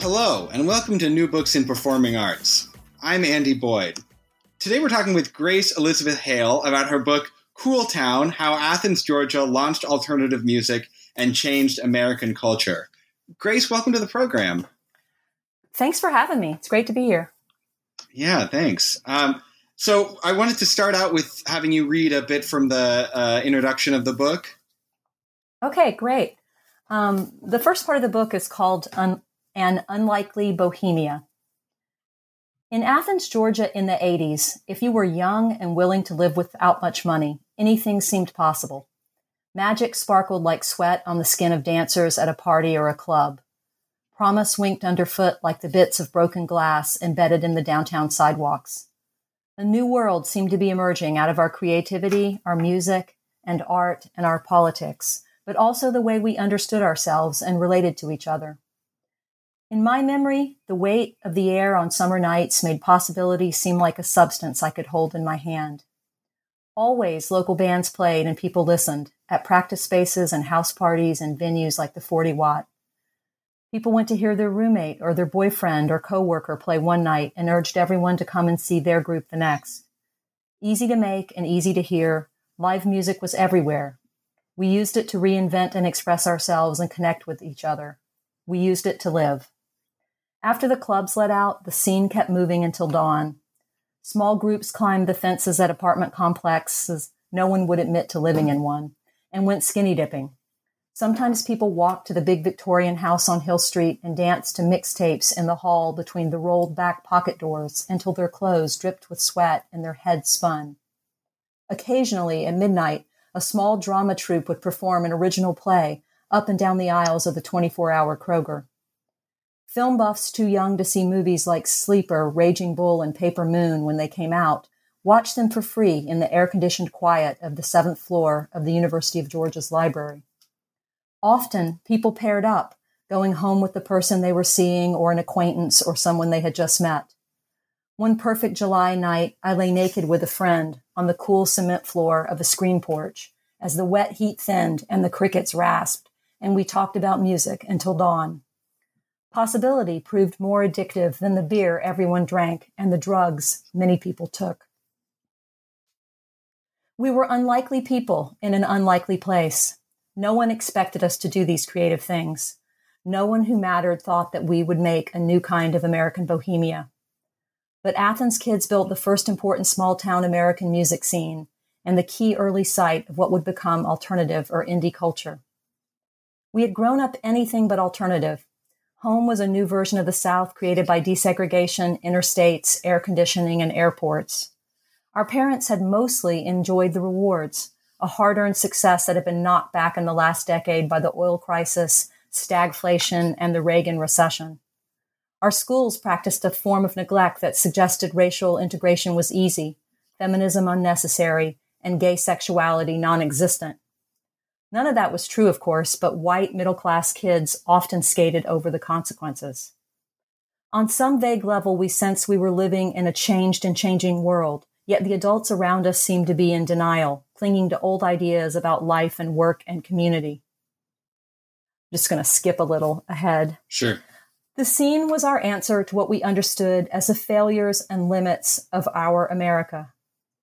Hello, and welcome to New Books in Performing Arts. I'm Andy Boyd. Today we're talking with Grace Elizabeth Hale about her book, Cool Town How Athens, Georgia Launched Alternative Music and Changed American Culture. Grace, welcome to the program. Thanks for having me. It's great to be here. Yeah, thanks. Um, so I wanted to start out with having you read a bit from the uh, introduction of the book. Okay, great. Um, the first part of the book is called Un- An Unlikely Bohemia. In Athens, Georgia in the 80s, if you were young and willing to live without much money, anything seemed possible. Magic sparkled like sweat on the skin of dancers at a party or a club. Promise winked underfoot like the bits of broken glass embedded in the downtown sidewalks. A new world seemed to be emerging out of our creativity, our music, and art, and our politics, but also the way we understood ourselves and related to each other. In my memory, the weight of the air on summer nights made possibility seem like a substance I could hold in my hand. Always local bands played and people listened at practice spaces and house parties and venues like the 40 Watt. People went to hear their roommate or their boyfriend or coworker play one night and urged everyone to come and see their group the next. Easy to make and easy to hear, live music was everywhere. We used it to reinvent and express ourselves and connect with each other. We used it to live. After the clubs let out, the scene kept moving until dawn. Small groups climbed the fences at apartment complexes no one would admit to living in one and went skinny dipping. Sometimes people walked to the big Victorian house on Hill Street and danced to mixtapes in the hall between the rolled back pocket doors until their clothes dripped with sweat and their heads spun. Occasionally, at midnight, a small drama troupe would perform an original play up and down the aisles of the 24 hour Kroger. Film buffs too young to see movies like Sleeper, Raging Bull, and Paper Moon when they came out watched them for free in the air conditioned quiet of the seventh floor of the University of Georgia's library. Often, people paired up, going home with the person they were seeing or an acquaintance or someone they had just met. One perfect July night, I lay naked with a friend on the cool cement floor of a screen porch as the wet heat thinned and the crickets rasped, and we talked about music until dawn. Possibility proved more addictive than the beer everyone drank and the drugs many people took. We were unlikely people in an unlikely place. No one expected us to do these creative things. No one who mattered thought that we would make a new kind of American bohemia. But Athens kids built the first important small town American music scene and the key early site of what would become alternative or indie culture. We had grown up anything but alternative. Home was a new version of the South created by desegregation, interstates, air conditioning, and airports. Our parents had mostly enjoyed the rewards, a hard earned success that had been knocked back in the last decade by the oil crisis, stagflation, and the Reagan recession. Our schools practiced a form of neglect that suggested racial integration was easy, feminism unnecessary, and gay sexuality non existent. None of that was true, of course, but white middle class kids often skated over the consequences. On some vague level, we sensed we were living in a changed and changing world, Yet the adults around us seemed to be in denial, clinging to old ideas about life and work and community. I'm just going to skip a little ahead. Sure. The scene was our answer to what we understood as the failures and limits of our America.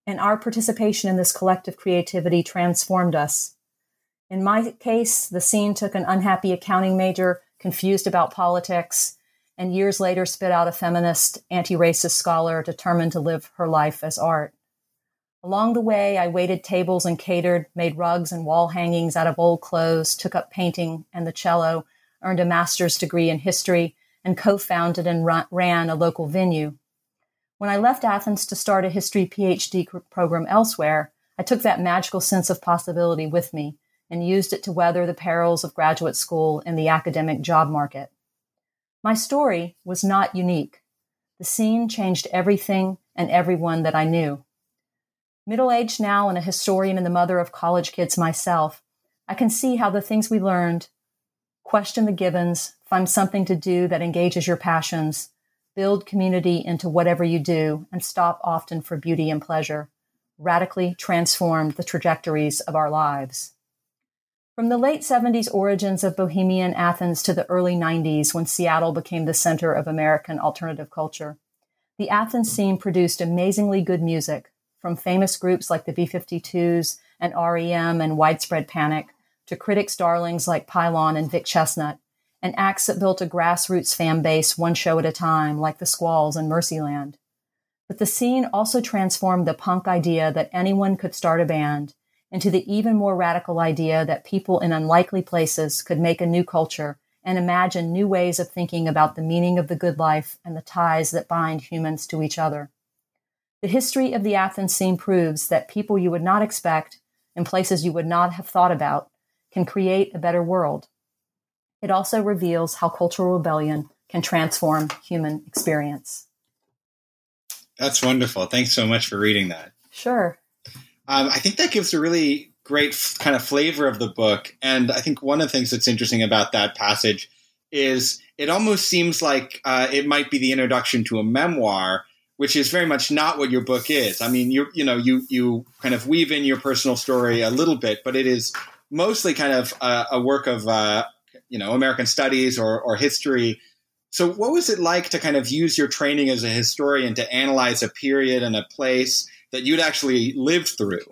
And our participation in this collective creativity transformed us. In my case, the scene took an unhappy accounting major, confused about politics, and years later spit out a feminist, anti racist scholar determined to live her life as art. Along the way, I waited tables and catered, made rugs and wall hangings out of old clothes, took up painting and the cello, earned a master's degree in history, and co founded and ran a local venue. When I left Athens to start a history PhD program elsewhere, I took that magical sense of possibility with me and used it to weather the perils of graduate school and the academic job market. My story was not unique. The scene changed everything and everyone that I knew. Middle aged now and a historian and the mother of college kids myself, I can see how the things we learned question the givens, find something to do that engages your passions, build community into whatever you do, and stop often for beauty and pleasure radically transformed the trajectories of our lives. From the late 70s origins of Bohemian Athens to the early 90s, when Seattle became the center of American alternative culture, the Athens scene produced amazingly good music, from famous groups like the B 52s and REM and Widespread Panic, to critics' darlings like Pylon and Vic Chesnutt, and acts that built a grassroots fan base one show at a time, like the Squalls and Mercyland. But the scene also transformed the punk idea that anyone could start a band into the even more radical idea that people in unlikely places could make a new culture and imagine new ways of thinking about the meaning of the good life and the ties that bind humans to each other. The history of the Athens scene proves that people you would not expect in places you would not have thought about can create a better world. It also reveals how cultural rebellion can transform human experience. That's wonderful. Thanks so much for reading that. Sure. Um, I think that gives a really great f- kind of flavor of the book. And I think one of the things that's interesting about that passage is it almost seems like uh, it might be the introduction to a memoir, which is very much not what your book is. I mean, you you know you you kind of weave in your personal story a little bit, but it is mostly kind of a, a work of uh, you know American studies or, or history. So, what was it like to kind of use your training as a historian to analyze a period and a place that you'd actually lived through?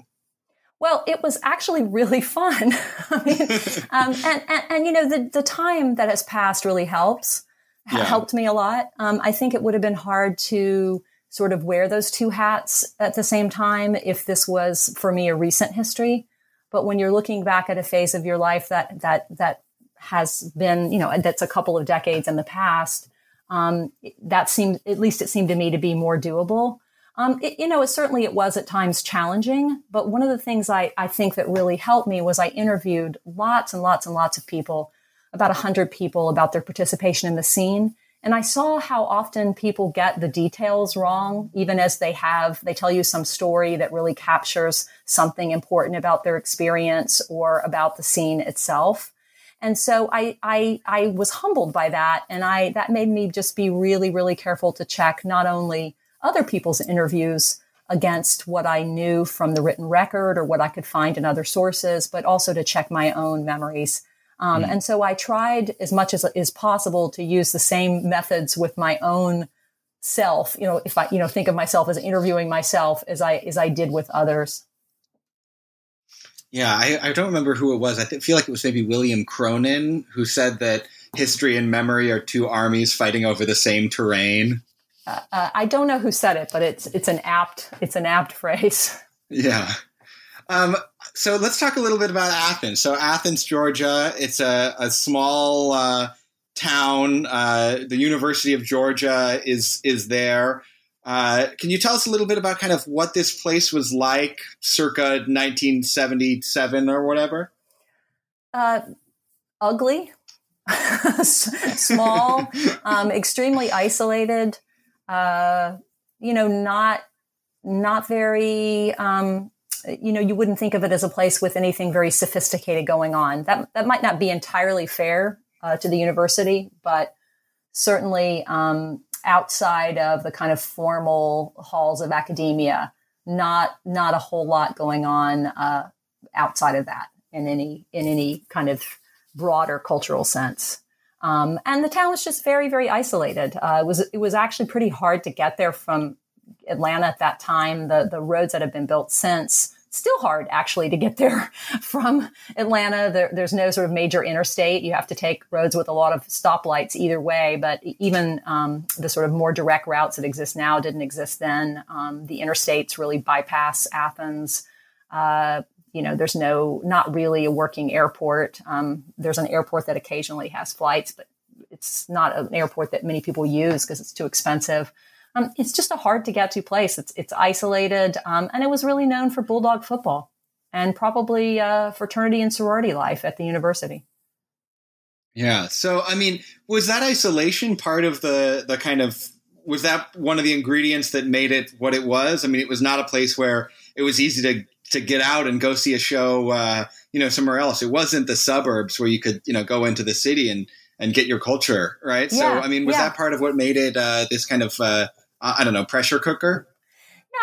Well, it was actually really fun. I mean, um, and, and, and, you know, the, the time that has passed really helps, yeah. helped me a lot. Um, I think it would have been hard to sort of wear those two hats at the same time if this was for me a recent history. But when you're looking back at a phase of your life that, that, that has been, you know, that's a couple of decades in the past, um, that seemed, at least it seemed to me to be more doable. Um, it, you know, it certainly it was at times challenging, but one of the things I, I think that really helped me was I interviewed lots and lots and lots of people, about a hundred people about their participation in the scene. And I saw how often people get the details wrong, even as they have, they tell you some story that really captures something important about their experience or about the scene itself. And so I, I, I was humbled by that. And I, that made me just be really, really careful to check not only other people's interviews against what I knew from the written record or what I could find in other sources, but also to check my own memories. Um, mm. And so I tried as much as is possible to use the same methods with my own self. You know, if I you know think of myself as interviewing myself as I as I did with others. Yeah, I, I don't remember who it was. I th- feel like it was maybe William Cronon who said that history and memory are two armies fighting over the same terrain. Uh, I don't know who said it, but it's it's an apt it's an apt phrase. Yeah. Um, so let's talk a little bit about Athens. So Athens, Georgia, it's a, a small uh, town. Uh, the University of Georgia is is there. Uh, can you tell us a little bit about kind of what this place was like circa 1977 or whatever? Uh, ugly, small, um, extremely isolated uh, you know, not not very. Um, you know, you wouldn't think of it as a place with anything very sophisticated going on. That that might not be entirely fair uh, to the university, but certainly um, outside of the kind of formal halls of academia, not not a whole lot going on uh, outside of that in any in any kind of broader cultural sense. Um, and the town was just very, very isolated. Uh, it was it was actually pretty hard to get there from Atlanta at that time. The the roads that have been built since still hard actually to get there from Atlanta. There, there's no sort of major interstate. You have to take roads with a lot of stoplights either way. But even um, the sort of more direct routes that exist now didn't exist then. Um, the interstates really bypass Athens. Uh, you know, there's no, not really a working airport. Um, there's an airport that occasionally has flights, but it's not an airport that many people use because it's too expensive. Um, it's just a hard to get to place. It's it's isolated, um, and it was really known for bulldog football and probably uh, fraternity and sorority life at the university. Yeah. So, I mean, was that isolation part of the the kind of was that one of the ingredients that made it what it was? I mean, it was not a place where it was easy to to get out and go see a show, uh, you know, somewhere else. It wasn't the suburbs where you could, you know, go into the city and and get your culture, right? Yeah, so, I mean, was yeah. that part of what made it uh, this kind of, uh, I don't know, pressure cooker?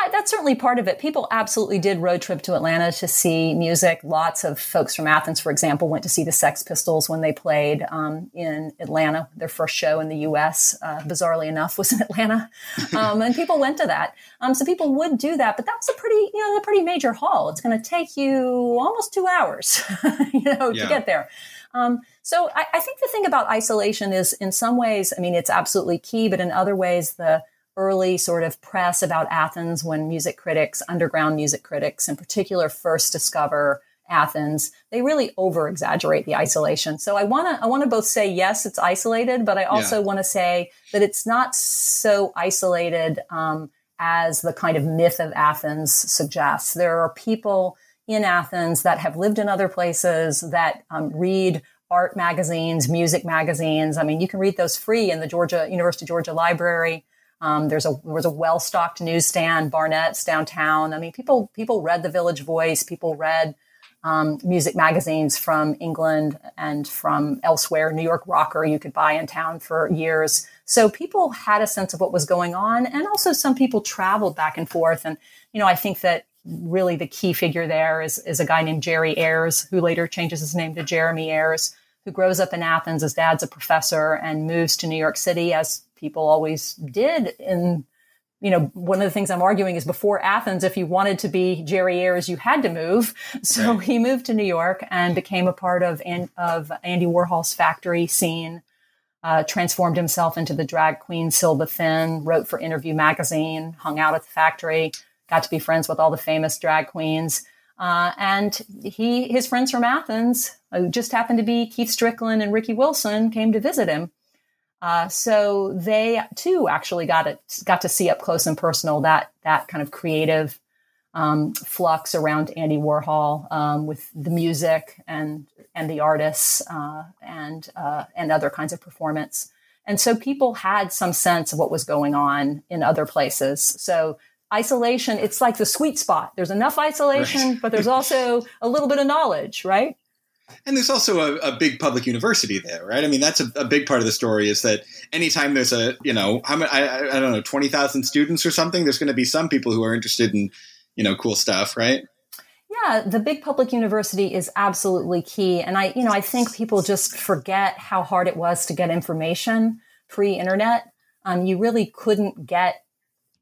Yeah, that's certainly part of it. People absolutely did road trip to Atlanta to see music. Lots of folks from Athens, for example, went to see the Sex Pistols when they played um, in Atlanta. Their first show in the U.S., uh, bizarrely enough, was in Atlanta, um, and people went to that. Um, so people would do that, but that's a pretty, you know, a pretty major haul. It's going to take you almost two hours, you know, yeah. to get there. Um, so I, I think the thing about isolation is, in some ways, I mean, it's absolutely key, but in other ways, the early sort of press about Athens when music critics, underground music critics in particular, first discover Athens, they really over exaggerate the isolation. So I want to I want to both say yes, it's isolated, but I also yeah. want to say that it's not so isolated um, as the kind of myth of Athens suggests. There are people in Athens that have lived in other places that um, read art magazines, music magazines. I mean, you can read those free in the Georgia University of Georgia Library. Um, there's a there was a well stocked newsstand, Barnett's downtown. I mean, people people read the Village Voice, people read um, music magazines from England and from elsewhere. New York Rocker you could buy in town for years. So people had a sense of what was going on, and also some people traveled back and forth. And you know, I think that really the key figure there is is a guy named Jerry Ayers, who later changes his name to Jeremy Ayers, who grows up in Athens. His dad's a professor and moves to New York City as people always did in you know, one of the things I'm arguing is before Athens, if you wanted to be Jerry Ayers, you had to move. So right. he moved to New York and became a part of, of Andy Warhol's factory scene, uh, transformed himself into the drag queen Silva Thin, wrote for Interview magazine, hung out at the factory, got to be friends with all the famous drag queens. Uh, and he, his friends from Athens, who just happened to be Keith Strickland and Ricky Wilson, came to visit him. Uh, so they too actually got it, got to see up close and personal that that kind of creative um, flux around Andy Warhol um, with the music and and the artists uh, and uh, and other kinds of performance. And so people had some sense of what was going on in other places. So isolation, it's like the sweet spot. There's enough isolation, right. but there's also a little bit of knowledge, right? And there's also a, a, big public university there, right? I mean, that's a, a, big part of the story is that anytime there's a, you know, how many, I, I don't know, 20,000 students or something, there's going to be some people who are interested in, you know, cool stuff, right? Yeah, the big public university is absolutely key. And I, you know, I think people just forget how hard it was to get information pre internet. Um, you really couldn't get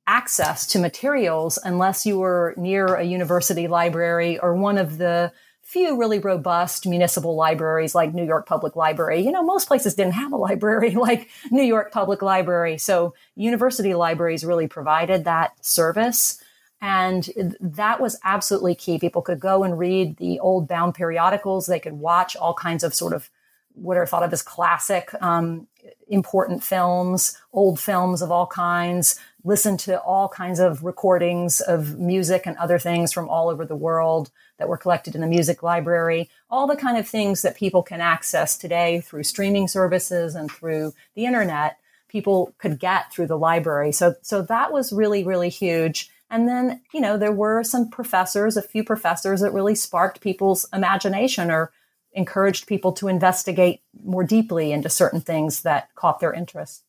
access to materials unless you were near a university library or one of the few really robust municipal libraries like New York Public Library. You know, most places didn't have a library like New York Public Library. So university libraries really provided that service. And that was absolutely key. People could go and read the old bound periodicals. They could watch all kinds of sort of what are thought of as classic, um, important films, old films of all kinds, listen to all kinds of recordings of music and other things from all over the world that were collected in the music library, all the kind of things that people can access today through streaming services and through the internet, people could get through the library. So, so that was really, really huge. And then, you know, there were some professors, a few professors that really sparked people's imagination or encouraged people to investigate more deeply into certain things that caught their interest.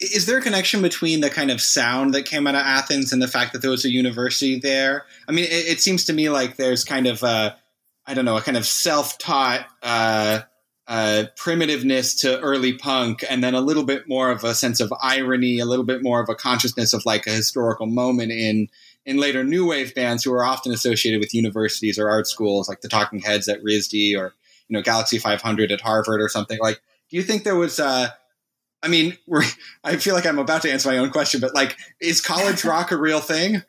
Is there a connection between the kind of sound that came out of Athens and the fact that there was a university there? I mean, it, it seems to me like there's kind of a, I don't know, a kind of self-taught uh, uh, primitiveness to early punk, and then a little bit more of a sense of irony, a little bit more of a consciousness of like a historical moment in in later new wave bands who are often associated with universities or art schools, like the Talking Heads at RISD or you know Galaxie 500 at Harvard or something. Like, do you think there was? Uh, I mean, I feel like I'm about to answer my own question, but like, is college rock a real thing?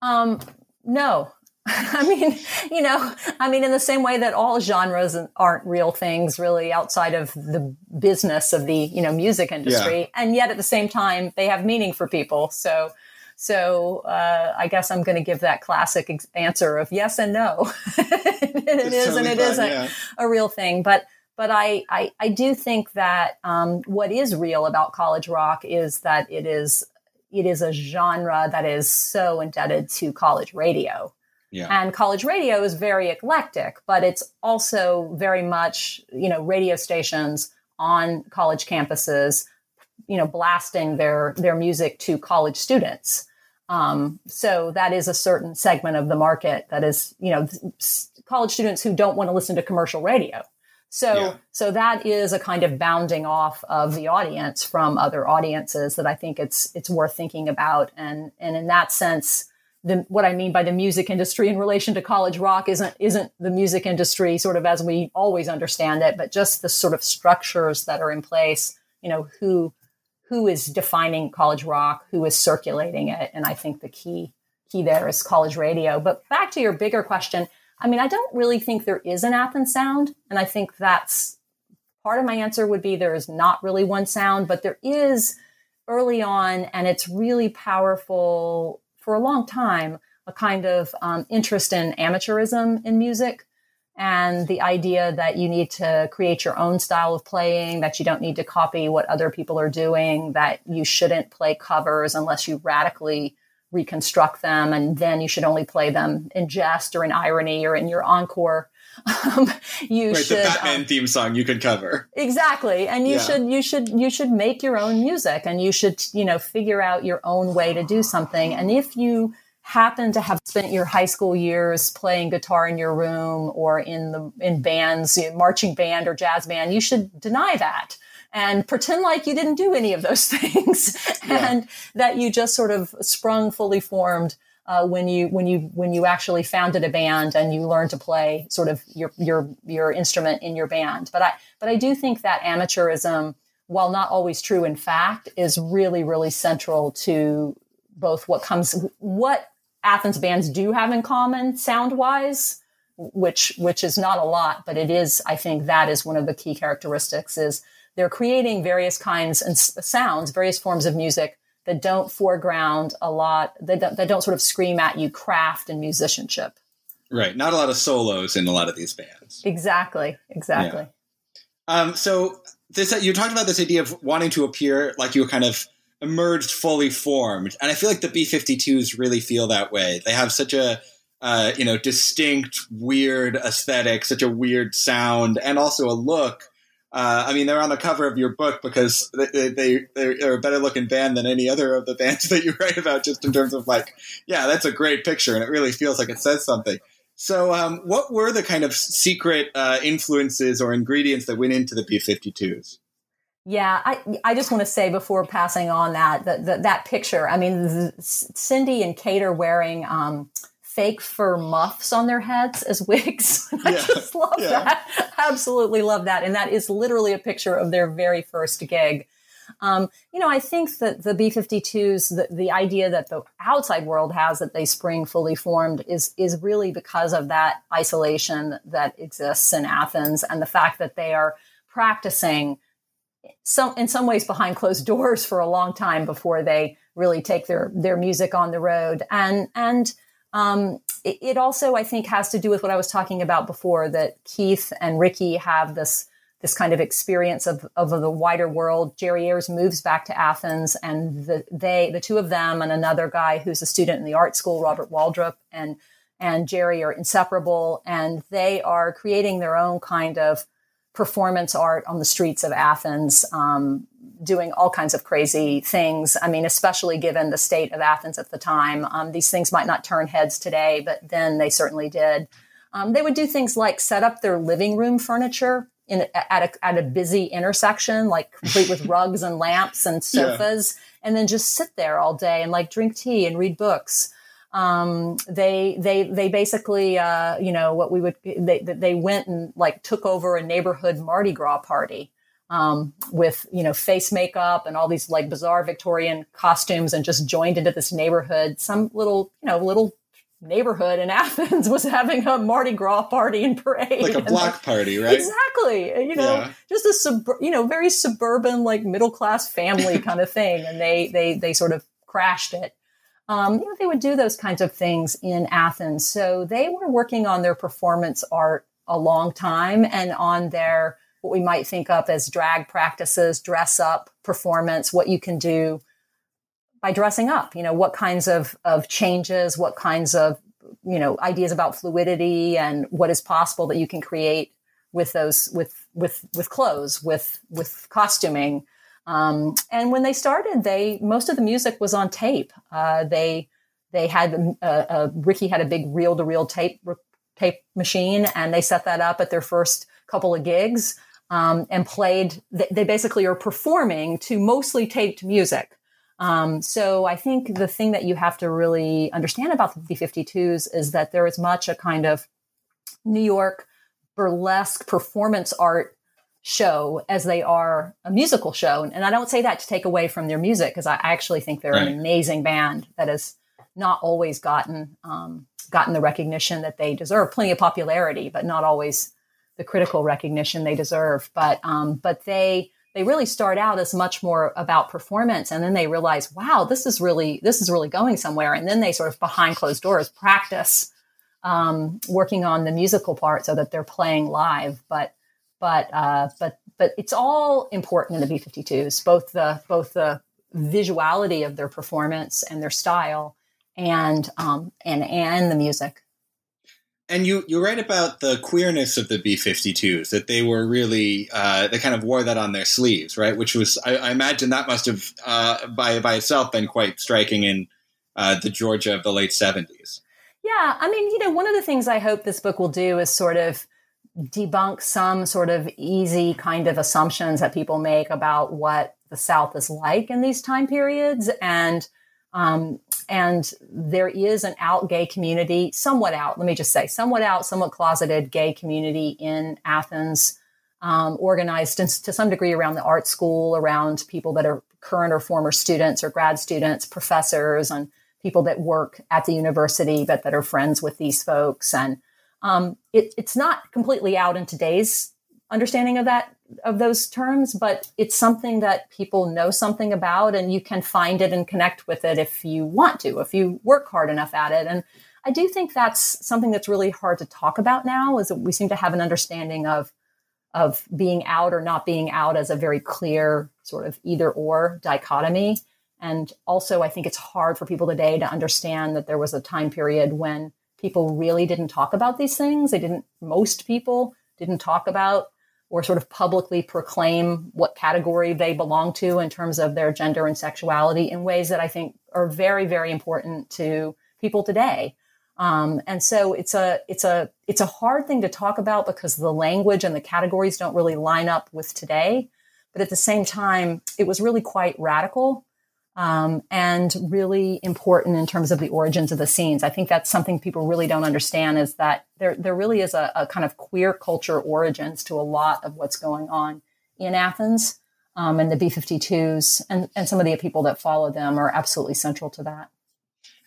Um, no. I mean, you know, I mean, in the same way that all genres aren't real things, really, outside of the business of the you know music industry, yeah. and yet at the same time they have meaning for people. So, so uh, I guess I'm going to give that classic ex- answer of yes and no. it it's is totally and it not yeah. a real thing. But but I, I, I do think that um, what is real about college rock is that it is it is a genre that is so indebted to college radio. Yeah. And college radio is very eclectic, but it's also very much, you know, radio stations on college campuses, you know, blasting their their music to college students. Um, so that is a certain segment of the market that is, you know, college students who don't want to listen to commercial radio. So, yeah. so that is a kind of bounding off of the audience from other audiences that I think it's it's worth thinking about. And and in that sense, the, what I mean by the music industry in relation to college rock isn't isn't the music industry sort of as we always understand it, but just the sort of structures that are in place. You know, who who is defining college rock, who is circulating it, and I think the key key there is college radio. But back to your bigger question, I mean, I don't really think there is an Athens sound, and I think that's part of my answer would be there is not really one sound, but there is early on, and it's really powerful for a long time. A kind of um, interest in amateurism in music and the idea that you need to create your own style of playing, that you don't need to copy what other people are doing, that you shouldn't play covers unless you radically reconstruct them, and then you should only play them in jest or in irony or in your encore. Um, you right, should the Batman um, theme song you could cover exactly, and you yeah. should you should you should make your own music, and you should you know figure out your own way to do something. And if you happen to have spent your high school years playing guitar in your room or in the in bands, you know, marching band or jazz band, you should deny that and pretend like you didn't do any of those things yeah. and that you just sort of sprung fully formed uh, when you when you when you actually founded a band and you learned to play sort of your your your instrument in your band. But I but I do think that amateurism, while not always true in fact, is really really central to both what comes what Athens bands do have in common sound wise which which is not a lot but it is i think that is one of the key characteristics is they're creating various kinds and sounds, various forms of music that don't foreground a lot, that don't, that don't sort of scream at you craft and musicianship. Right. Not a lot of solos in a lot of these bands. Exactly. Exactly. Yeah. Um, so this, you talked about this idea of wanting to appear like you kind of emerged fully formed. And I feel like the B-52s really feel that way. They have such a, uh, you know, distinct, weird aesthetic, such a weird sound, and also a look uh, I mean, they're on the cover of your book because they, they they're a better looking band than any other of the bands that you write about. Just in terms of like, yeah, that's a great picture, and it really feels like it says something. So, um, what were the kind of secret uh, influences or ingredients that went into the B-52s? Yeah, I I just want to say before passing on that that that, that picture. I mean, Cindy and Kate are wearing. Um, fake fur muffs on their heads as wigs. I yeah. just love yeah. that. Absolutely love that. And that is literally a picture of their very first gig. Um, you know, I think that the B-52s, the, the idea that the outside world has that they spring fully formed is is really because of that isolation that exists in Athens and the fact that they are practicing some in some ways behind closed doors for a long time before they really take their their music on the road. And and um, it, it, also, I think, has to do with what I was talking about before that Keith and Ricky have this this kind of experience of, of the wider world. Jerry Ayers moves back to Athens, and the, they, the two of them, and another guy who's a student in the art school, Robert Waldrop, and and Jerry are inseparable, and they are creating their own kind of performance art on the streets of Athens. Um, doing all kinds of crazy things. I mean, especially given the state of Athens at the time. Um, these things might not turn heads today, but then they certainly did. Um, they would do things like set up their living room furniture in at a, at a busy intersection, like complete with rugs and lamps and sofas, yeah. and then just sit there all day and like drink tea and read books. Um, they they they basically uh, you know what we would they they went and like took over a neighborhood Mardi Gras party um, with you know face makeup and all these like bizarre Victorian costumes and just joined into this neighborhood. Some little you know little neighborhood in Athens was having a Mardi Gras party and parade, like a block like, party, right? Exactly. You know, yeah. just a sub, you know, very suburban, like middle class family kind of thing, and they they they sort of crashed it. Um, you know, they would do those kinds of things in Athens. So they were working on their performance art a long time and on their what we might think of as drag practices, dress up, performance, what you can do by dressing up. You know, what kinds of, of changes, what kinds of, you know, ideas about fluidity and what is possible that you can create with those, with, with, with clothes, with, with costuming. Um, and when they started, they, most of the music was on tape. Uh, they, they had uh, uh, Ricky had a big reel to reel tape tape machine, and they set that up at their first couple of gigs um, and played. They basically are performing to mostly taped music. Um, so I think the thing that you have to really understand about the B-52s is that there is much a kind of New York burlesque performance art show as they are a musical show. And I don't say that to take away from their music because I actually think they're right. an amazing band that has not always gotten um, gotten the recognition that they deserve. Plenty of popularity, but not always the critical recognition they deserve. But um, but they they really start out as much more about performance and then they realize wow this is really this is really going somewhere and then they sort of behind closed doors practice um, working on the musical part so that they're playing live but but uh, but but it's all important in the b-52s both the both the visuality of their performance and their style and um, and and the music and you you write about the queerness of the B-52s that they were really uh, they kind of wore that on their sleeves, right? Which was I, I imagine that must have uh, by by itself been quite striking in uh, the Georgia of the late seventies. Yeah, I mean, you know, one of the things I hope this book will do is sort of debunk some sort of easy kind of assumptions that people make about what the South is like in these time periods and um, and there is an out gay community, somewhat out, let me just say, somewhat out, somewhat closeted gay community in Athens, um, organized in, to some degree around the art school, around people that are current or former students or grad students, professors, and people that work at the university but that are friends with these folks. And um, it, it's not completely out in today's understanding of that of those terms, but it's something that people know something about and you can find it and connect with it if you want to, if you work hard enough at it. And I do think that's something that's really hard to talk about now is that we seem to have an understanding of of being out or not being out as a very clear sort of either or dichotomy. And also I think it's hard for people today to understand that there was a time period when people really didn't talk about these things. They didn't most people didn't talk about or sort of publicly proclaim what category they belong to in terms of their gender and sexuality in ways that I think are very, very important to people today. Um, and so it's a it's a it's a hard thing to talk about because the language and the categories don't really line up with today. But at the same time, it was really quite radical um, and really important in terms of the origins of the scenes. I think that's something people really don't understand is that there, there really is a, a kind of queer culture origins to a lot of what's going on in Athens. Um, and the B-52s and, and some of the people that follow them are absolutely central to that.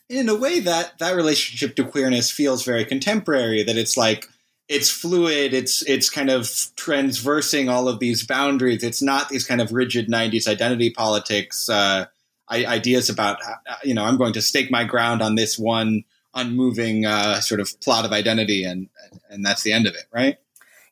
In a way, that that relationship to queerness feels very contemporary. That it's like it's fluid. It's it's kind of transversing all of these boundaries. It's not these kind of rigid '90s identity politics. Uh, ideas about uh, you know I'm going to stake my ground on this one unmoving uh, sort of plot of identity, and and that's the end of it, right?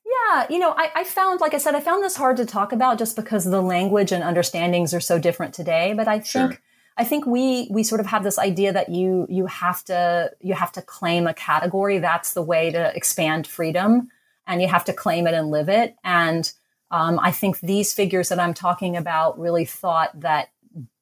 Yeah, you know, I, I, found, like I said, I found this hard to talk about just because the language and understandings are so different today. But I think, sure. I think we we sort of have this idea that you you have to you have to claim a category. That's the way to expand freedom, and you have to claim it and live it. And um, I think these figures that I'm talking about really thought that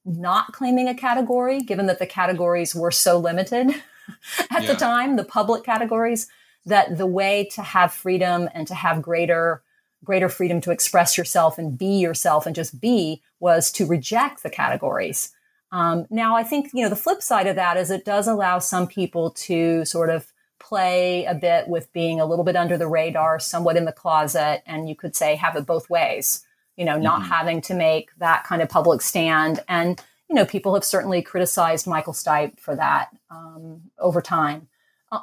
not claiming a category, given that the categories were so limited at yeah. the time, the public categories, that the way to have freedom and to have greater greater freedom to express yourself and be yourself and just be was to reject the categories. Um, now, I think you know the flip side of that is it does allow some people to sort of play a bit with being a little bit under the radar, somewhat in the closet, and you could say have it both ways you know, not mm-hmm. having to make that kind of public stand. And, you know, people have certainly criticized Michael Stipe for that um, over time.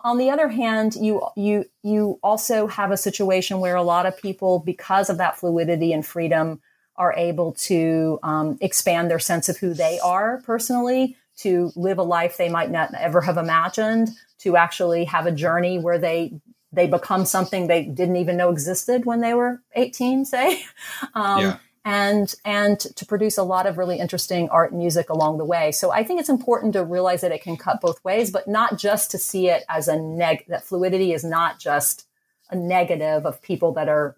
on the other hand, you you you also have a situation where a lot of people, because of that fluidity and freedom, are able to um, expand their sense of who they are personally, to live a life they might not ever have imagined, to actually have a journey where they they become something they didn't even know existed when they were 18 say um, yeah. and and to produce a lot of really interesting art and music along the way so i think it's important to realize that it can cut both ways but not just to see it as a neg that fluidity is not just a negative of people that are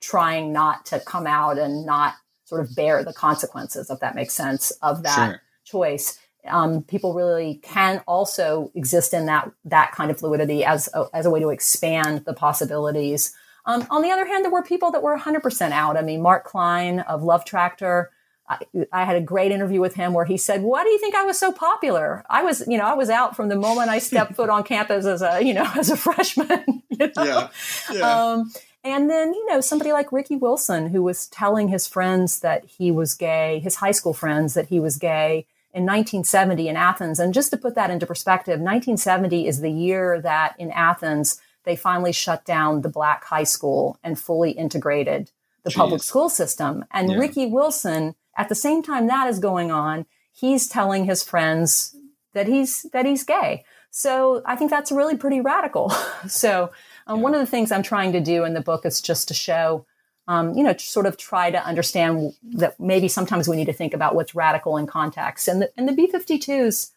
trying not to come out and not sort of bear the consequences if that makes sense of that sure. choice um, people really can also exist in that that kind of fluidity as a, as a way to expand the possibilities. Um, on the other hand, there were people that were 100% out. I mean, Mark Cline of Love Tractor. I, I, had a great interview with him where he said, "Why do you think I was so popular? I was, you know, I was out from the moment I stepped foot on campus as a, you know, as a freshman. You know? Yeah. yeah. Um, and then, you know, somebody like Ricky Wilson, who was telling his friends that he was gay, his high school friends that he was gay in 1970 in Athens. And just to put that into perspective, 1970 is the year that in Athens they finally shut down the black high school and fully integrated the Jeez. public school system. And yeah. Ricky Wilson, at the same time that is going on, he's telling his friends that he's that he's gay. So I think that's really pretty radical. so um, yeah. one of the things I'm trying to do in the book is just to show, um, you know, sort of try to understand that maybe sometimes we need to think about what's radical in context. And the, and the B-52s,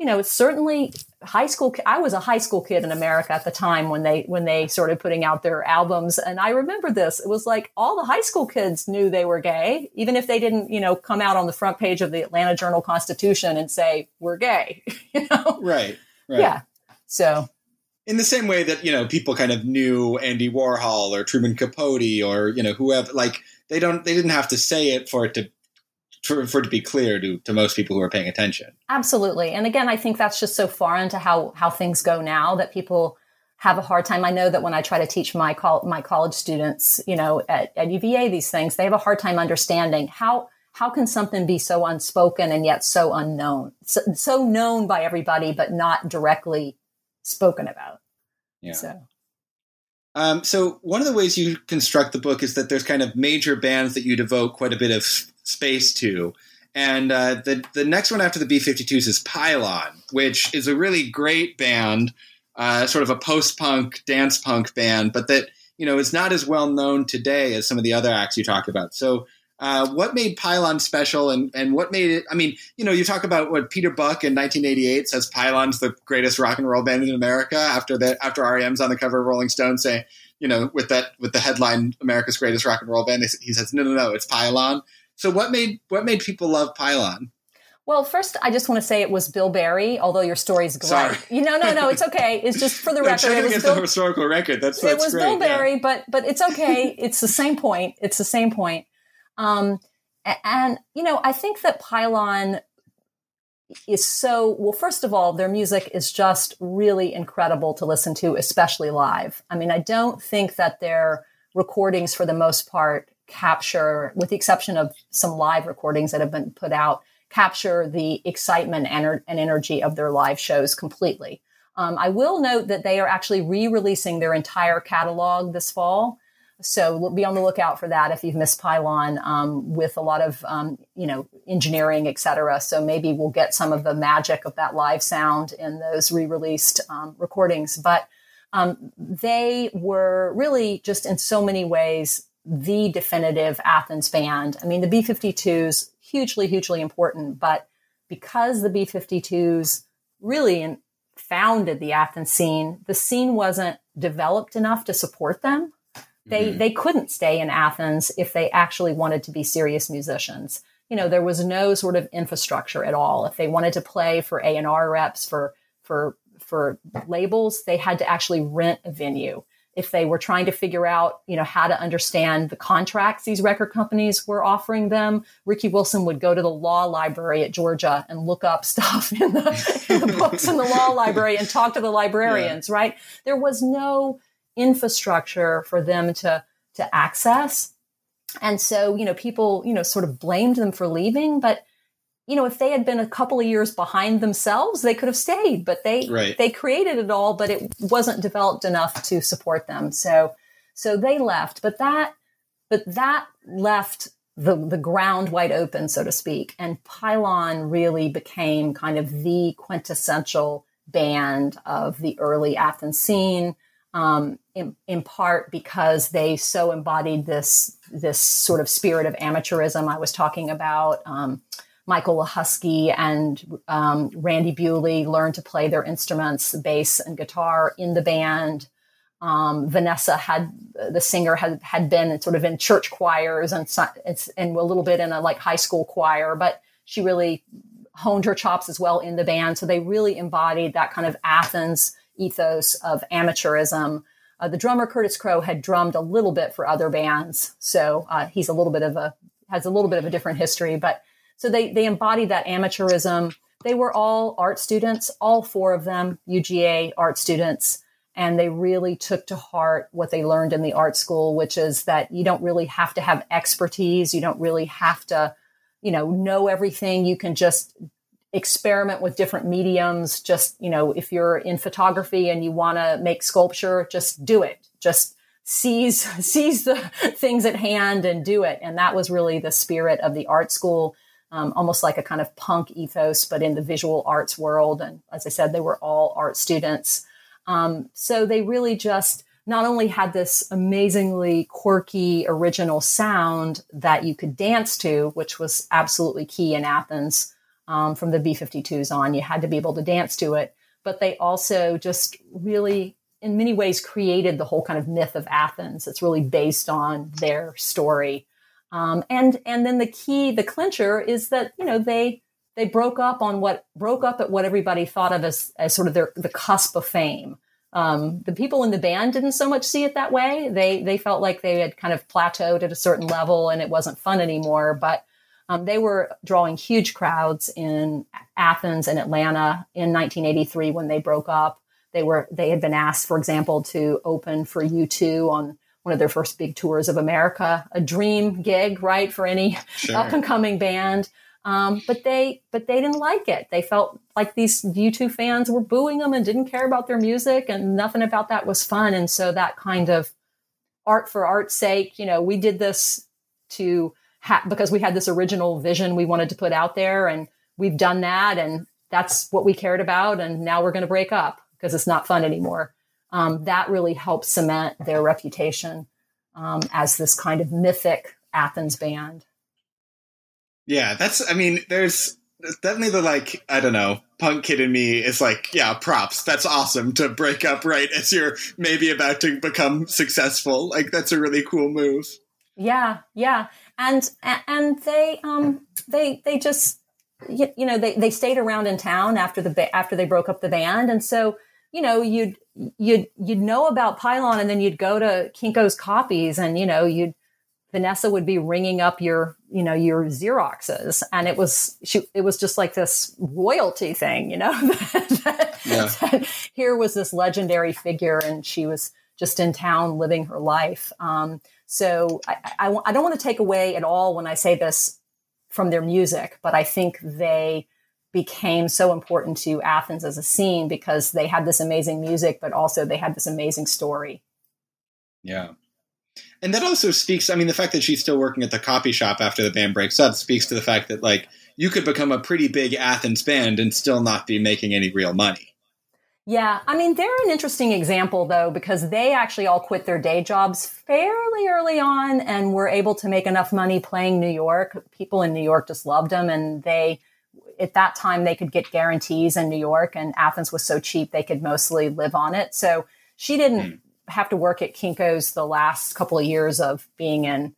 you know, it's certainly high school. I was a high school kid in America at the time when they when they started putting out their albums, and I remember this. It was like all the high school kids knew they were gay, even if they didn't, you know, come out on the front page of the Atlanta Journal Constitution and say we're gay. You know, right, right. Yeah. So in the same way that you know people kind of knew Andy Warhol or Truman Capote or you know whoever like they don't they didn't have to say it for it to for, for it to be clear to, to most people who are paying attention. Absolutely. And again, I think that's just so far into how, how things go now that people have a hard time. I know that when I try to teach my col- my college students, you know, at, at UVA, these things, they have a hard time understanding how, how can something be so unspoken and yet so unknown, so, so known by everybody, but not directly spoken about. Yeah. So. Um, so one of the ways you construct the book is that there's kind of major bands that you devote quite a bit of space to. And uh, the the next one after the B52s is Pylon, which is a really great band, uh, sort of a post punk dance punk band, but that you know is not as well known today as some of the other acts you talk about. So, uh, what made Pylon special, and and what made it? I mean, you know, you talk about what Peter Buck in 1988 says Pylon's the greatest rock and roll band in America after that after REM's on the cover of Rolling Stone saying, you know, with that with the headline America's greatest rock and roll band, he says, no, no, no, it's Pylon. So what made what made people love Pylon? Well, first, I just want to say it was Bill Berry, although your story's great. Sorry. You know, no, no, it's okay. It's just for the record. it was Bill, the historical record. That's, that's it was great, Bill Berry, yeah. but but it's okay. it's the same point. It's the same point. Um, and you know, I think that Pylon is so well. First of all, their music is just really incredible to listen to, especially live. I mean, I don't think that their recordings, for the most part, capture, with the exception of some live recordings that have been put out, capture the excitement and, and energy of their live shows completely. Um, I will note that they are actually re-releasing their entire catalog this fall. So be on the lookout for that if you've missed Pylon um, with a lot of um, you know engineering, et cetera. So maybe we'll get some of the magic of that live sound in those re-released um, recordings. But um, they were really just in so many ways the definitive Athens band. I mean, the B 52s, hugely, hugely important, but because the B 52s really founded the Athens scene, the scene wasn't developed enough to support them. They, mm-hmm. they couldn't stay in Athens if they actually wanted to be serious musicians. You know, there was no sort of infrastructure at all. If they wanted to play for A&R reps, for, for, for labels, they had to actually rent a venue if they were trying to figure out, you know, how to understand the contracts these record companies were offering them, Ricky Wilson would go to the law library at Georgia and look up stuff in the, in the books in the law library and talk to the librarians, yeah. right? There was no infrastructure for them to to access. And so, you know, people, you know, sort of blamed them for leaving, but you know, if they had been a couple of years behind themselves, they could have stayed, but they, right. they created it all, but it wasn't developed enough to support them. So, so they left, but that, but that left the, the ground wide open, so to speak. And Pylon really became kind of the quintessential band of the early Athens scene. Um, in, in part because they so embodied this this sort of spirit of amateurism I was talking about. Um, Michael Lachowski and um, Randy Bewley learned to play their instruments, bass and guitar in the band. Um, Vanessa had the singer had had been sort of in church choirs and and a little bit in a like high school choir, but she really honed her chops as well in the band. So they really embodied that kind of Athens ethos of amateurism. Uh, the drummer Curtis Crowe had drummed a little bit for other bands, so uh, he's a little bit of a has a little bit of a different history. But so they they embodied that amateurism. They were all art students, all four of them UGA art students, and they really took to heart what they learned in the art school, which is that you don't really have to have expertise, you don't really have to, you know, know everything. You can just experiment with different mediums. Just, you know, if you're in photography and you want to make sculpture, just do it. Just seize, seize the things at hand and do it. And that was really the spirit of the art school. Um, almost like a kind of punk ethos, but in the visual arts world. And as I said, they were all art students. Um, so they really just not only had this amazingly quirky, original sound that you could dance to, which was absolutely key in Athens, um, from the B 52s on. You had to be able to dance to it. But they also just really, in many ways, created the whole kind of myth of Athens. It's really based on their story. Um, and and then the key, the clincher, is that you know they they broke up on what broke up at what everybody thought of as as sort of their the cusp of fame. Um, the people in the band didn't so much see it that way. They they felt like they had kind of plateaued at a certain level and it wasn't fun anymore. But um, they were drawing huge crowds in Athens and Atlanta in 1983 when they broke up. They were they had been asked, for example, to open for U2 on one of their first big tours of America, a dream gig, right, for any sure. up and coming band. Um, but they but they didn't like it. They felt like these U2 fans were booing them and didn't care about their music, and nothing about that was fun. And so that kind of art for art's sake, you know, we did this to ha- because we had this original vision we wanted to put out there and we've done that and that's what we cared about and now we're going to break up because it's not fun anymore. Um, that really helped cement their reputation um, as this kind of mythic athens band. Yeah that's i mean there's definitely the like i don't know punk kid in me is like yeah props that's awesome to break up right as you're maybe about to become successful. Like that's a really cool move. Yeah yeah and and they um they they just you, you know they they stayed around in town after the after they broke up the band. And so you know you'd you'd you'd know about pylon and then you'd go to kinko's copies and you know you'd vanessa would be ringing up your you know your xeroxes. And it was she it was just like this royalty thing you know that, yeah. that here was this legendary figure and she was just in town living her life. Um, so I, I, I don't want to take away at all when I say this from their music, but I think they became so important to Athens as a scene because they had this amazing music, but also they had this amazing story. Yeah. And that also speaks, I mean, the fact that she's still working at the copy shop after the band breaks up speaks to the fact that, like, you could become a pretty big Athens band and still not be making any real money. Yeah, I mean, they're an interesting example though, because they actually all quit their day jobs fairly early on and were able to make enough money playing New York. People in New York just loved them and they, at that time, they could get guarantees in New York and Athens was so cheap they could mostly live on it. So she didn't mm. have to work at Kinko's the last couple of years of being in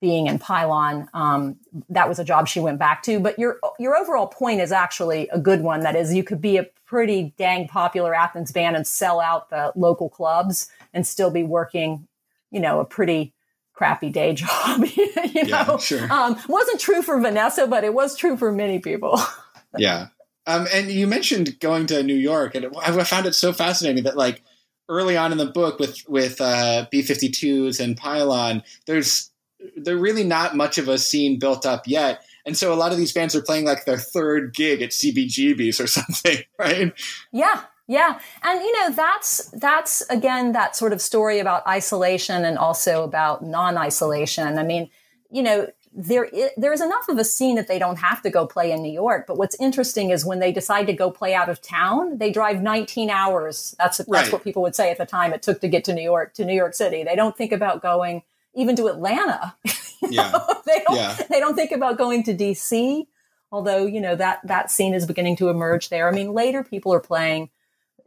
being in Pylon. Um, that was a job she went back to. But your your overall point is actually a good one. That is, you could be a pretty dang popular Athens band and sell out the local clubs and still be working, you know, a pretty crappy day job. you know, yeah, sure. um, wasn't true for Vanessa, but it was true for many people. yeah. Um, and you mentioned going to New York, and I found it so fascinating that like early on in the book with with uh, B52s and Pylon, there's they're really not much of a scene built up yet. And so a lot of these bands are playing like their third gig at CBGB's or something, right? Yeah. Yeah. And you know, that's that's again that sort of story about isolation and also about non-isolation. I mean, you know, there is, there is enough of a scene that they don't have to go play in New York. But what's interesting is when they decide to go play out of town, they drive 19 hours. That's that's right. what people would say at the time it took to get to New York to New York City. They don't think about going even to Atlanta. yeah. they don't yeah. they don't think about going to DC, although, you know, that that scene is beginning to emerge there. I mean, later people are playing,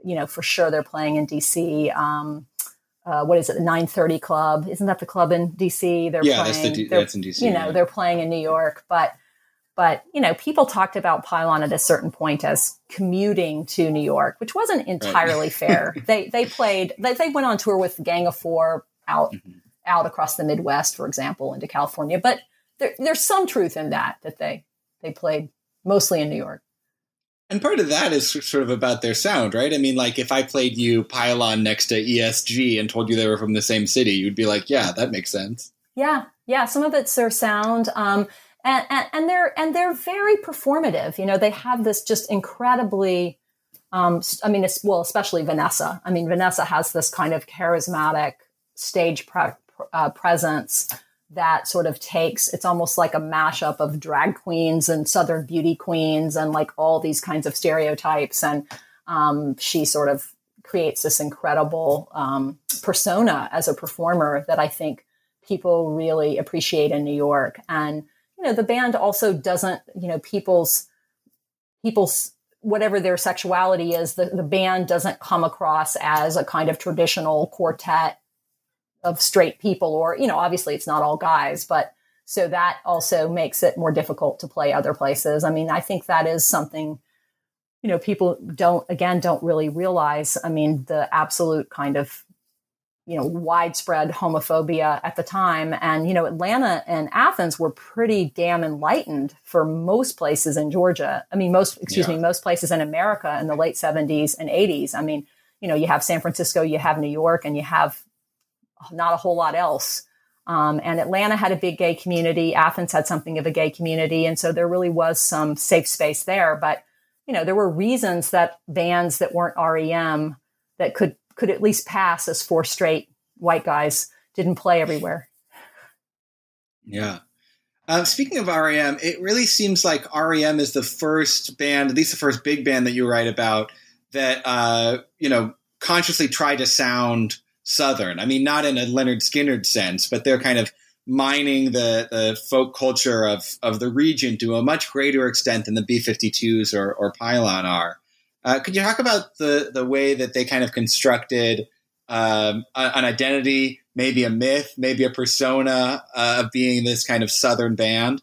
you know, for sure they're playing in DC. Um, uh, what is it, the 930 Club? Isn't that the club in DC? They're yeah, playing, that's, the, that's in DC. You know, yeah. they're playing in New York, but but you know, people talked about Pylon at a certain point as commuting to New York, which wasn't entirely right. fair. They they played they, they went on tour with Gang of Four out mm-hmm. Out across the Midwest, for example, into California. But there, there's some truth in that that they they played mostly in New York. And part of that is sort of about their sound, right? I mean, like if I played you Pylon next to ESG and told you they were from the same city, you'd be like, "Yeah, that makes sense." Yeah, yeah. Some of it's their sound. Um, and, and, and they're and they're very performative. You know, they have this just incredibly. Um, I mean, it's, well, especially Vanessa. I mean, Vanessa has this kind of charismatic stage pre- uh, presence that sort of takes. It's almost like a mashup of drag queens and Southern beauty queens and like all these kinds of stereotypes, and um, she sort of creates this incredible um, persona as a performer that I think people really appreciate in New York and you know the band also doesn't you know people's people's whatever their sexuality is the, the band doesn't come across as a kind of traditional quartet of straight people or you know obviously it's not all guys but so that also makes it more difficult to play other places. I mean i think that is something you know people don't again don't really realize. I mean the absolute kind of you know widespread homophobia at the time. And you know atlanta and athens were pretty damn enlightened for most places in georgia. I mean most excuse yeah. me most places in america in the late 70s and 80s i mean you know you have san francisco you have new york and you have not a whole lot else um, and atlanta had a big gay community athens had something of a gay community and so there really was some safe space there but you know there were reasons that bands that weren't rem that could could at least pass as four straight white guys didn't play everywhere. Yeah. Uh, speaking of REM, it really seems like REM is the first band, at least the first big band that you write about, that uh, you know consciously tried to sound Southern. I mean, not in a Lynyrd Skynyrd sense, but they're kind of mining the, the folk culture of, of the region to a much greater extent than the B-52s or, or Pylon are. Uh, could you talk about the the way that they kind of constructed um, an identity, maybe a myth, maybe a persona uh, of being this kind of Southern band?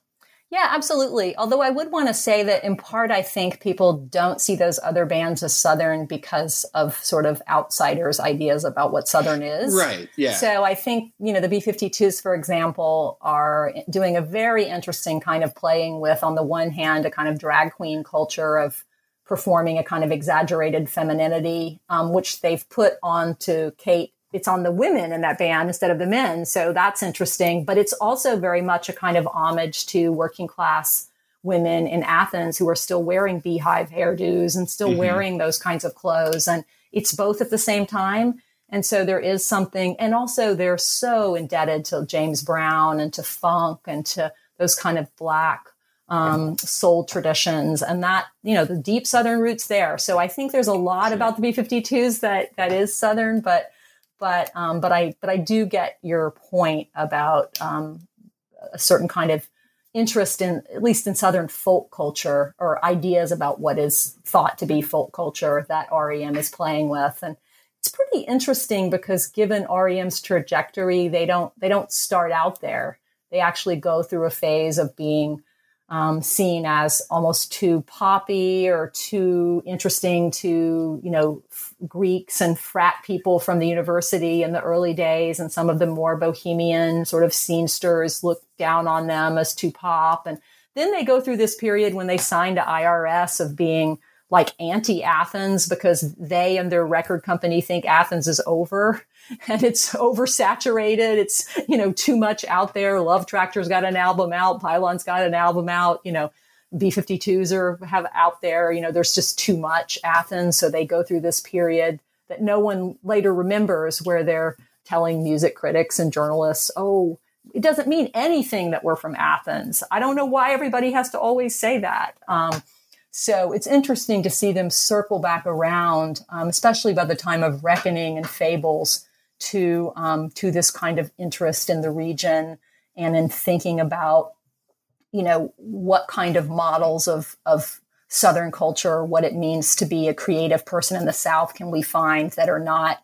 Yeah, absolutely. Although I would want to say that in part, I think people don't see those other bands as Southern because of sort of outsiders' ideas about what Southern is. Right. Yeah. So I think, you know, the B 52s, for example, are doing a very interesting kind of playing with, on the one hand, a kind of drag queen culture of performing a kind of exaggerated femininity, um, which they've put onto Kate. It's on the women in that band instead of the men. So that's interesting. But it's also very much a kind of homage to working class women in Athens who are still wearing beehive hairdos and still mm-hmm. wearing those kinds of clothes. And it's both at the same time. And so there is something, and also they're so indebted to James Brown and to funk and to those kind of black um, soul traditions and that you know the deep southern roots there so i think there's a lot about the b-52s that that is southern but but um, but i but i do get your point about um, a certain kind of interest in at least in southern folk culture or ideas about what is thought to be folk culture that rem is playing with. And it's pretty interesting because given rem's trajectory they don't they don't start out there. They actually go through a phase of being um, seen as almost too poppy or too interesting to you know Greeks and frat people from the university in the early days, and some of the more bohemian sort of scenesters look down on them as too pop, and then they go through this period when they sign to IRS of being like anti Athens because they and their record company think Athens is over and it's oversaturated. It's, you know, too much out there. Love Tractor's got an album out. Pylon's got an album out, you know, B52s are have out there, you know, there's just too much Athens. So they go through this period that no one later remembers where they're telling music critics and journalists, oh, it doesn't mean anything that we're from Athens. I don't know why everybody has to always say that. Um, so it's interesting to see them circle back around, um, especially by the time of Reckoning and Fables, to um, to this kind of interest in the region and in thinking about, you know, what kind of models of of Southern culture, what it means to be a creative person in the South, can we find that are not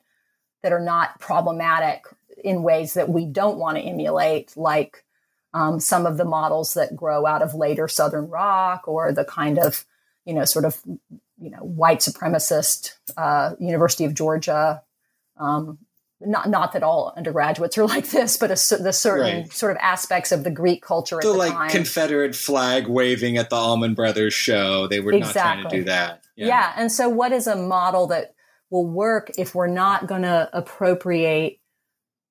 that are not problematic in ways that we don't want to emulate, like um, some of the models that grow out of later Southern rock or the kind of, you know, sort of, you know, white supremacist uh, University of Georgia. Um, not not that all undergraduates are like this, but a, the certain right. sort of aspects of the Greek culture. The, the like time. Confederate flag waving at the Allman Brothers show. They were exactly. not trying to do that. Yeah. yeah, and so what is a model that will work if we're not going to appropriate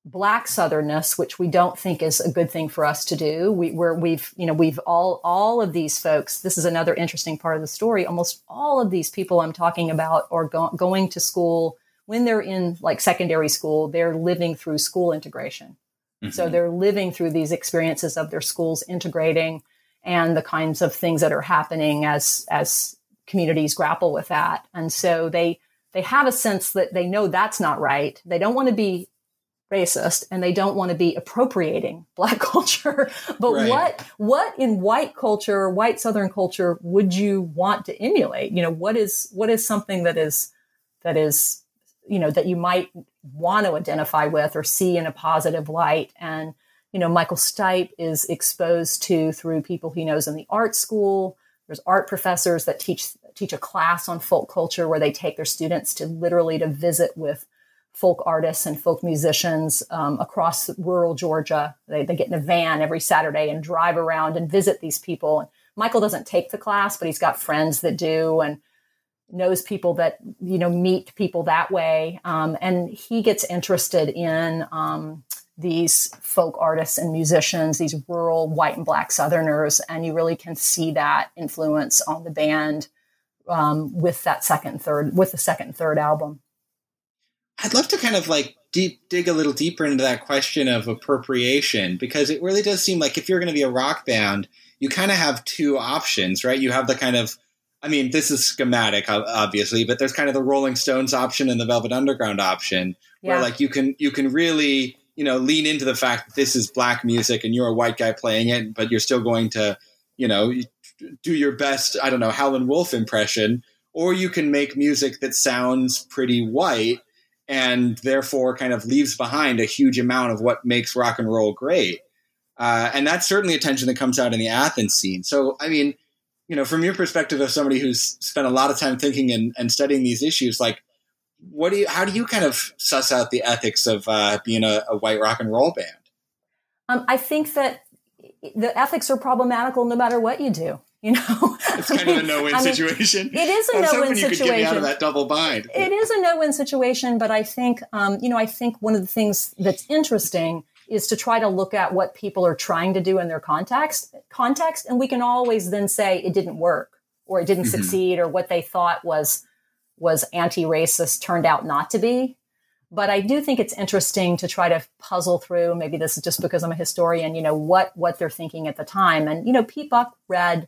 black southernness which we don't think is a good thing for us to do we, we're we've you know we've all all of these folks this is another interesting part of the story almost all of these people i'm talking about are go- going to school when they're in like secondary school they're living through school integration. Mm-hmm. so they're living through these experiences of their schools integrating and the kinds of things that are happening as as communities grapple with that. And so they they have a sense that they know that's not right. They don't want to be racist and they don't want to be appropriating black culture. But right. what what in white culture white southern culture would you want to emulate? You know what is what is something that is that is you know that you might want to identify with or see in a positive light and you know michael stipe is exposed to through people he knows in the art school there's art professors that teach teach a class on folk culture where they take their students to literally to visit with folk artists and folk musicians um, across rural Georgia. They, they get in a van every Saturday and drive around and visit these people. And Michael doesn't take the class, but he's got friends that do and knows people that you know meet people that way. Um, and he gets interested in um, these folk artists and musicians, these rural white and black Southerners, and you really can see that influence on the band um, with that second, third, with the second, third album. I'd love to kind of like deep dig a little deeper into that question of appropriation because it really does seem like if you're going to be a rock band, you kind of have two options, right? You have the kind of I mean, this is schematic, obviously, but there's kind of the Rolling Stones option and the Velvet Underground option, yeah. where like you can you can really you know lean into the fact that this is black music and you're a white guy playing it, but you're still going to you know do your best I don't know Howlin' Wolf impression, or you can make music that sounds pretty white and therefore kind of leaves behind a huge amount of what makes rock and roll great. Uh, and that's certainly a tension that comes out in the Athens scene. So, I mean, you know, from your perspective of somebody who's spent a lot of time thinking and, and studying these issues, like, what do you, how do you kind of suss out the ethics of uh, being a, a, white rock and roll band? Um, I think that the ethics are problematical no matter what you do. You know, it's kind of a no-win I mean, situation. It is a no-win situation. out of that double bind. It is a no-win situation, but I think, um, you know, I think one of the things that's interesting is to try to look at what people are trying to do in their context, context, and we can always then say it didn't work or it didn't mm-hmm. succeed or what they thought was was anti-racist turned out not to be. But I do think it's interesting to try to puzzle through. Maybe this is just because I'm a historian. You know what what they're thinking at the time, and you know, Pete Buck read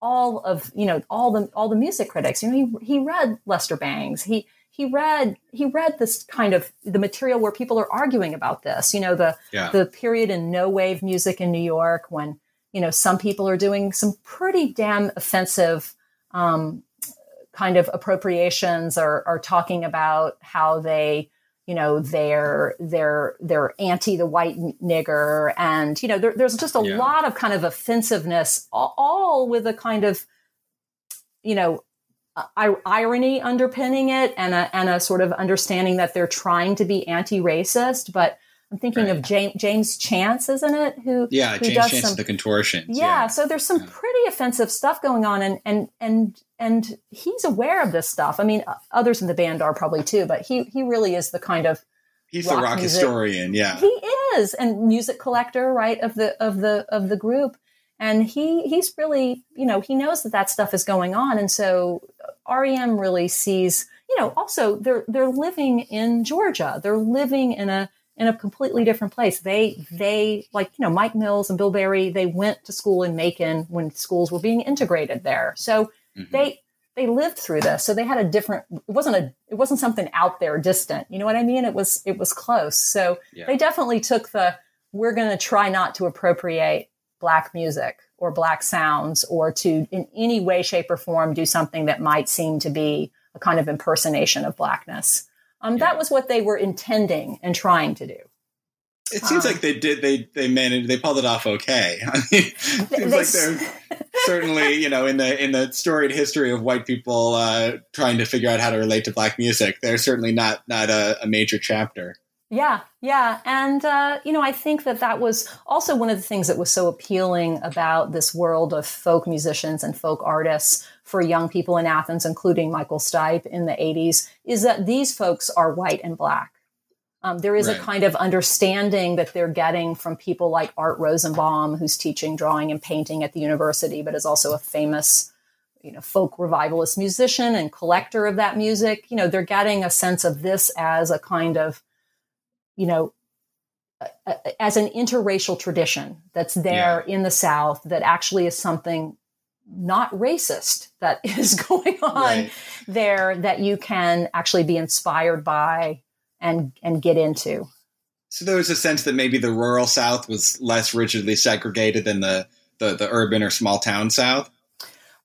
all of you know all the all the music critics. You know, he he read Lester Bangs. He he read he read this kind of the material where people are arguing about this. You know, the yeah. the period in no wave music in New York when you know some people are doing some pretty damn offensive um, kind of appropriations or are talking about how they you know they're they're they're anti the white nigger and you know there, there's just a yeah. lot of kind of offensiveness all, all, with a kind of you know irony underpinning it and a and a sort of understanding that they're trying to be anti-racist but I'm thinking right. of James, James Chance, isn't it? Who yeah, who James does Chance some, the contortions. Yeah, yeah, so there's some yeah. pretty offensive stuff going on, and and and and he's aware of this stuff. I mean, others in the band are probably too, but he he really is the kind of he's rock the rock music. historian. Yeah, he is, and music collector, right of the of the of the group, and he he's really you know he knows that that stuff is going on, and so REM really sees you know also they're they're living in Georgia, they're living in a in a completely different place. They they like you know Mike Mills and Bill Berry. They went to school in Macon when schools were being integrated there. So mm-hmm. they they lived through this. So they had a different. It wasn't a. It wasn't something out there distant. You know what I mean? It was it was close. So yeah. they definitely took the. We're going to try not to appropriate black music or black sounds or to in any way shape or form do something that might seem to be a kind of impersonation of blackness um, yeah. That was what they were intending and trying to do. It seems um, like they did. They they managed. They pulled it off okay. I mean, it seems they, like they're certainly you know in the in the storied history of white people uh, trying to figure out how to relate to black music. They're certainly not not a, a major chapter. Yeah, yeah. And, uh, you know, I think that that was also one of the things that was so appealing about this world of folk musicians and folk artists for young people in Athens, including Michael Stipe in the 80s, is that these folks are white and black. Um, there is right. a kind of understanding that they're getting from people like Art Rosenbaum, who's teaching drawing and painting at the university, but is also a famous, you know, folk revivalist musician and collector of that music. You know, they're getting a sense of this as a kind of you know, as an interracial tradition that's there yeah. in the South that actually is something not racist that is going on right. there that you can actually be inspired by and and get into. So there was a sense that maybe the rural South was less rigidly segregated than the the, the urban or small town South.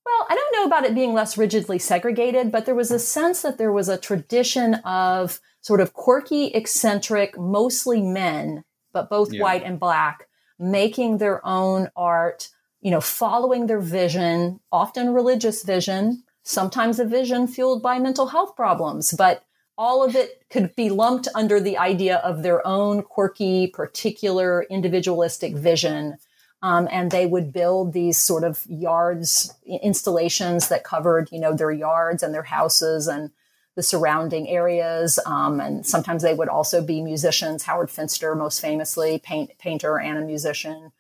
Well, I don't know about it being less rigidly segregated, but there was a sense that there was a tradition of sort of quirky, eccentric, mostly men, but both yeah. white and black, making their own art, you know, following their vision, often religious vision, sometimes a vision fueled by mental health problems, but all of it could be lumped under the idea of their own quirky, particular, individualistic vision. Um, and they would build these sort of yards installations that covered, you know, their yards and their houses and the surrounding areas. Um, and sometimes they would also be musicians. Howard Finster, most famously, paint, painter and a musician,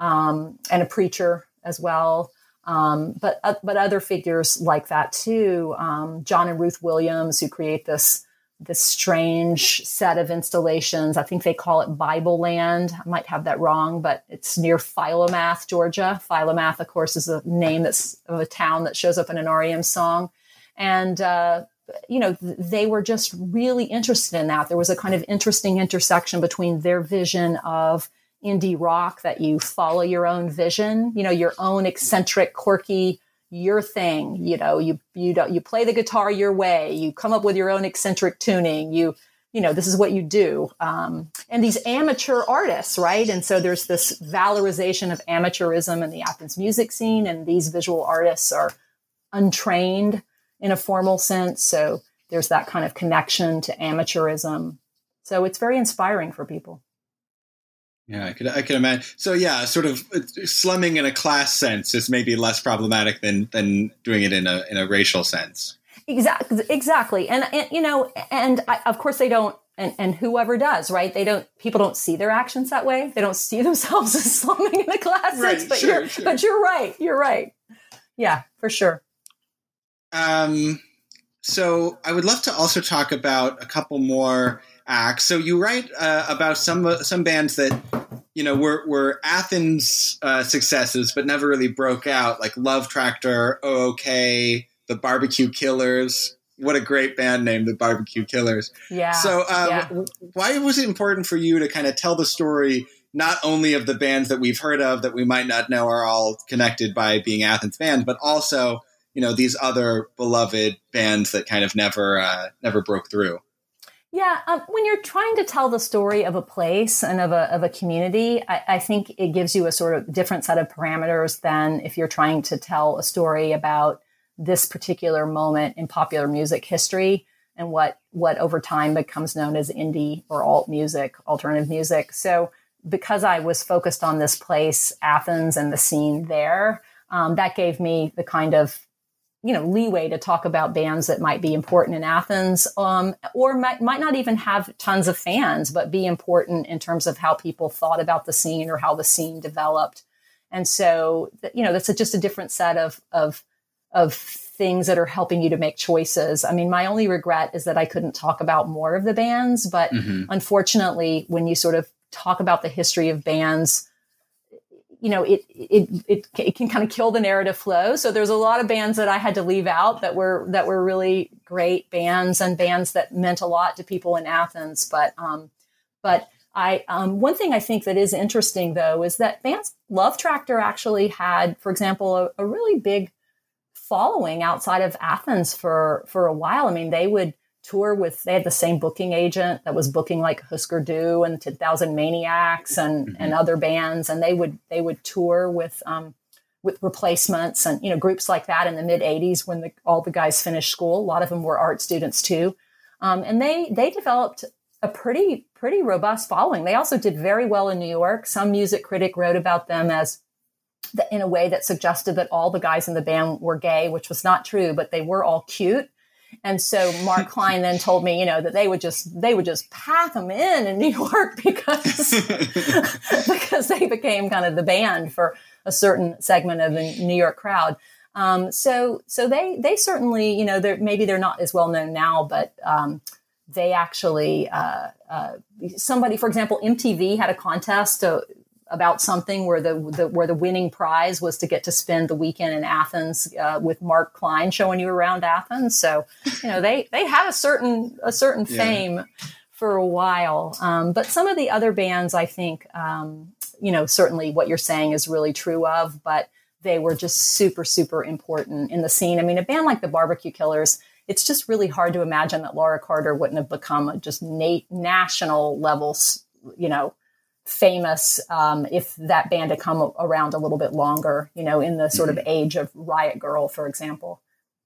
um, and a preacher as well. Um, but uh, but other figures like that too. Um, John and Ruth Williams, who create this this strange set of installations. I think they call it Bible Land. I might have that wrong, but it's near Philomath, Georgia. Philomath, of course, is a name that's of a town that shows up in an REM song. And uh, you know, they were just really interested in that. There was a kind of interesting intersection between their vision of indie rock that you follow your own vision, you know, your own eccentric, quirky, your thing. You know, you you don't you play the guitar your way. You come up with your own eccentric tuning. You you know this is what you do. Um, and these amateur artists, right? And so there's this valorization of amateurism in the Athens music scene, and these visual artists are untrained in a formal sense. So there's that kind of connection to amateurism. So it's very inspiring for people. Yeah, I could I could imagine. So yeah, sort of uh, slumming in a class sense is maybe less problematic than than doing it in a in a racial sense. Exactly, exactly, and, and you know, and I, of course they don't, and and whoever does, right? They don't. People don't see their actions that way. They don't see themselves as slumming in a class right, sense. But sure, you're, sure. but you're right. You're right. Yeah, for sure. Um, so I would love to also talk about a couple more acts. So you write uh, about some uh, some bands that you know were were Athens uh, successes, but never really broke out, like Love Tractor, OK, the Barbecue Killers. What a great band name, the Barbecue Killers. Yeah. So um, yeah. why was it important for you to kind of tell the story? Not only of the bands that we've heard of that we might not know are all connected by being Athens bands, but also you know these other beloved bands that kind of never uh, never broke through. Yeah, um, when you're trying to tell the story of a place and of a, of a community, I, I, think it gives you a sort of different set of parameters than if you're trying to tell a story about this particular moment in popular music history and what what over time becomes known as indie or alt music, alternative music. So because I was focused on this place, Athens, and the scene there, um, that gave me the kind of you know leeway to talk about bands that might be important in Athens, um, or might, might not even have tons of fans, but be important in terms of how people thought about the scene or how the scene developed. And so, you know, that's a, just a different set of of of things that are helping you to make choices. I mean, my only regret is that I couldn't talk about more of the bands, but mm-hmm. unfortunately, when you sort of talk about the history of bands you know, it, it, it, it can kind of kill the narrative flow. So there's a lot of bands that I had to leave out that were, that were really great bands and bands that meant a lot to people in Athens. But, um, but I, um, one thing I think that is interesting though is that bands, Love Tractor actually had, for example, a, a really big following outside of Athens for, for a while. I mean, they would tour with they had the same booking agent that was booking like Husker Du and 10,000 Maniacs and mm-hmm. and other bands and they would they would tour with um, with replacements and you know groups like that in the mid 80s when the, all the guys finished school. A lot of them were art students too. Um, and they they developed a pretty pretty robust following. They also did very well in new york. Some music critic wrote about them as the, in a way that suggested that all the guys in the band were gay which was not true but they were all cute and so Mark Klein then told me, you know, that they would just they would just pack them in in New York because because they became kind of the band for a certain segment of the New York crowd. Um, so so they they certainly you know they're maybe they're not as well known now, but um, they actually uh, uh, somebody for example MTV had a contest to, about something where the, the, where the winning prize was to get to spend the weekend in Athens uh, with Mark Cline showing you around Athens. So you know they they have a certain a certain fame. For a while, um, but some of the other bands, I think, um, you know, certainly what you're saying is really true of, but they were just super, super important in the scene. I mean, a band like the Barbecue Killers, it's just really hard to imagine that Laura Carter wouldn't have become a just na- national levels, you know, famous um, if that band had come around a little bit longer, you know, in the sort of mm-hmm. age of Riot Grrrl, for example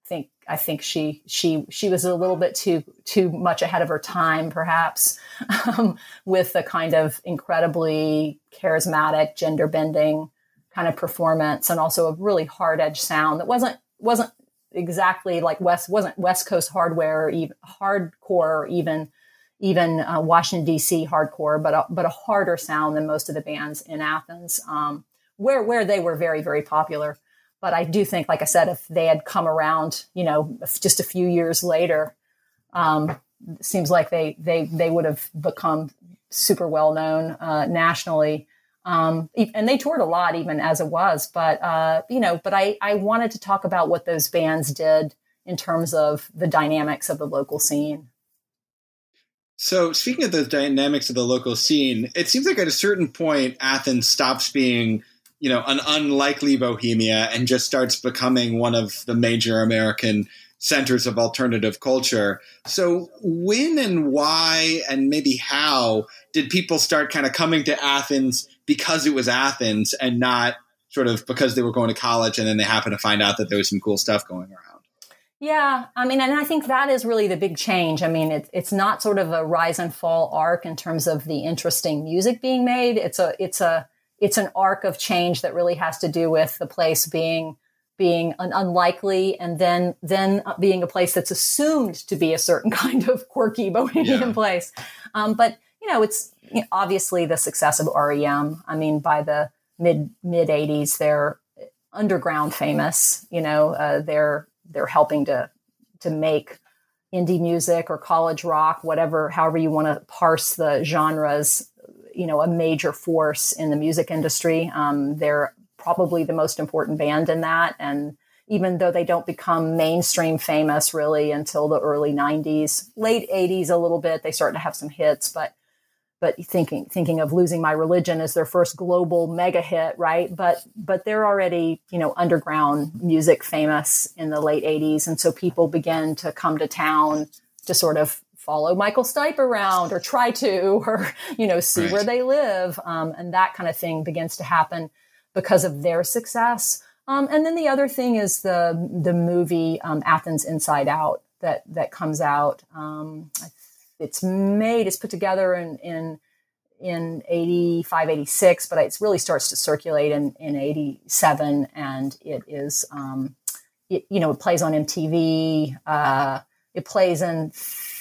think I think she she she was a little bit too too much ahead of her time, perhaps, um, with a kind of incredibly charismatic, gender bending kind of performance, and also a really hard edge sound that wasn't wasn't exactly like West wasn't West Coast hardware or even hardcore or even even uh, Washington D.C. hardcore, but a, but a harder sound than most of the bands in Athens, um, where where they were very very popular. But I do think, like I said, if they had come around, you know, just a few years later, um, seems like they they they would have become super well known uh, nationally. Um, and they toured a lot even as it was. But uh, you know, but I I wanted to talk about what those bands did in terms of the dynamics of the local scene. So, speaking of the dynamics of the local scene, it seems like at a certain point, Athens stops being you know, an unlikely Bohemia and just starts becoming one of the major American centers of alternative culture. So, when and why and maybe how did people start kind of coming to Athens because it was Athens and not sort of because they were going to college and then they happened to find out that there was some cool stuff going around? Yeah, I mean, and I think that is really the big change. I mean, it, it's not sort of a rise and fall arc in terms of the interesting music being made. It's a, it's a, it's an arc of change that really has to do with the place being being an unlikely and then then being a place that's assumed to be a certain kind of quirky bohemian yeah. place um, but you know it's you know, obviously the success of rem i mean by the mid mid 80s they're underground famous you know uh, they're they're helping to to make indie music or college rock whatever however you want to parse the genres you know, a major force in the music industry. Um, they're probably the most important band in that. And even though they don't become mainstream famous really until the early 90s, late 80s a little bit, they start to have some hits, but but thinking thinking of losing my religion as their first global mega hit right but but they're already you know underground music famous in the late 80s and so people begin to come to town to sort of follow Michael Stipe around or try to, or, you know, see right. where they live. Um, and that kind of thing begins to happen because of their success. Um, and then the other thing is the, the movie um, Athens Inside Out that, that comes out. Um, it's made, it's put together in, in, in 85, 86, but it really starts to circulate in, in 87. And it is, um, it, you know, it plays on MTV. Uh, it plays in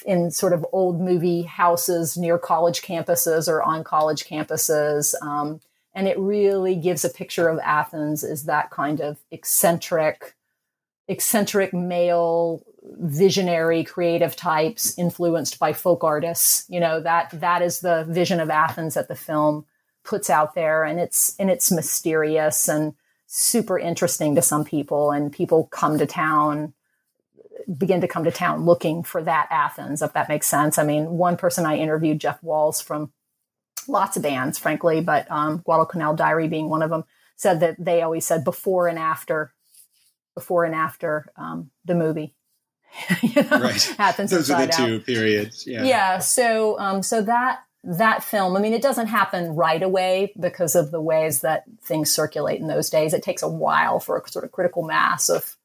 in sort of old movie houses near college campuses or on college campuses. Um, and it really gives a picture of Athens as that kind of eccentric, eccentric male, visionary, creative types influenced by folk artists. You know that that is the vision of Athens that the film puts out there, and it's and it's mysterious and super interesting to some people, and people come to town begin to come to town looking for that Athens, if that makes sense. I mean, one person I interviewed, Jeff Walls from lots of bands, frankly, but um, Guadalcanal Diary being one of them, said that they always said before and after, before and after um, the movie. you know, right. Athens Those are the two periods. Yeah. Yeah. So, um, so that that film, I mean, it doesn't happen right away because of the ways that things circulate in those days. It takes a while for a sort of critical mass of,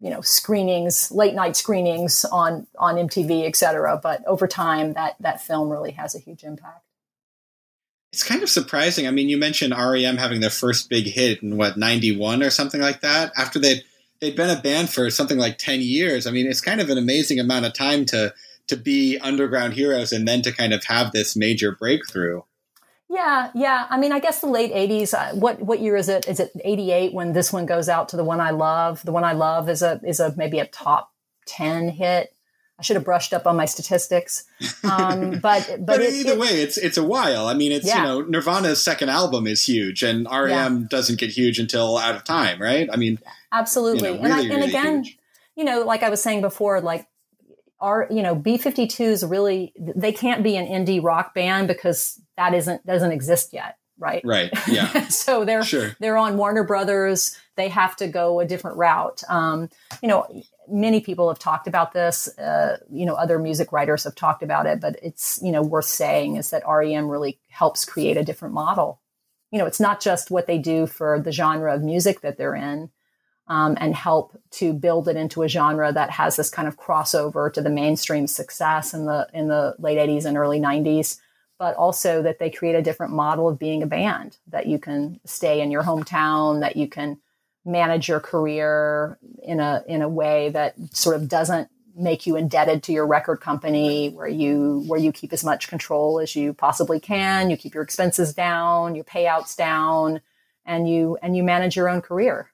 you know, screenings, late night screenings on on MTV, et cetera. But over time, that that film really has a huge impact. It's kind of surprising. I mean, you mentioned REM having their first big hit in what '91 or something like that. After they'd they'd been a band for something like ten years. I mean, it's kind of an amazing amount of time to to be underground heroes and then to kind of have this major breakthrough. Yeah, yeah. I mean, I guess the late '80s. Uh, what what year is it? Is it '88 when this one goes out to the one I love? The one I love is a is a maybe a top ten hit. I should have brushed up on my statistics. Um, but but, but it, either it, way, it's it's a while. I mean, it's yeah. you know Nirvana's second album is huge, and REM yeah. doesn't get huge until Out of Time, right? I mean, absolutely. You know, really, and, I, and really again, huge. you know, like I was saying before, like our you know B fifty twos really they can't be an indie rock band because that isn't doesn't exist yet right right yeah so they're sure. they're on warner brothers they have to go a different route um, you know many people have talked about this. Uh, you know, other music writers have talked about it, but it's you know worth saying is that REM really helps create a different model. You know, it's not just what they do for the genre of music that they're in, um, and help to build it into a genre that has this kind of crossover to the mainstream success in the in the late '80s and early '90s. But also that they create a different model of being a band that you can stay in your hometown, that you can manage your career in a in a way that sort of doesn't make you indebted to your record company where you where you keep as much control as you possibly can you keep your expenses down your payouts down and you and you manage your own career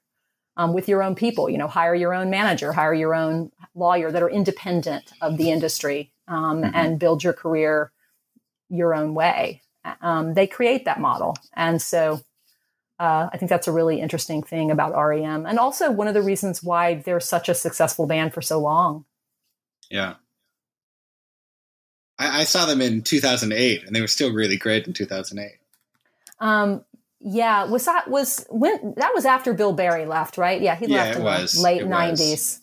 um, with your own people. You know hire your own manager hire your own lawyer that are independent of the industry um, mm-hmm. and build your career your own way. Um, they create that model. And so uh, I think that's a really interesting thing about REM, and also one of the reasons why they're such a successful band for so long. Yeah, I, I saw them in 2008, and they were still really great in 2008. Um, yeah, was that was when that was after Bill Berry left, right? Yeah, he yeah, left in was. the late 90s.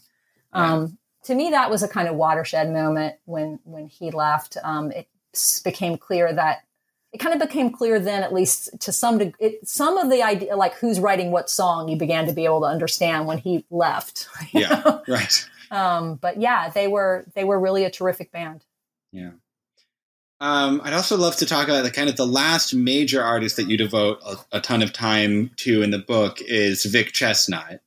Um, to me, that was a kind of watershed moment when when he left. Um, it became clear that it kind of became clear then, at least to some degree, some of the idea, like who's writing what song, you began to be able to understand when he left. Yeah, know? right. Um, but yeah, they were they were really a terrific band. Yeah. Um, I'd also love to talk about the kind of the last major artist that you devote a, a ton of time to in the book is Vic Chesnutt,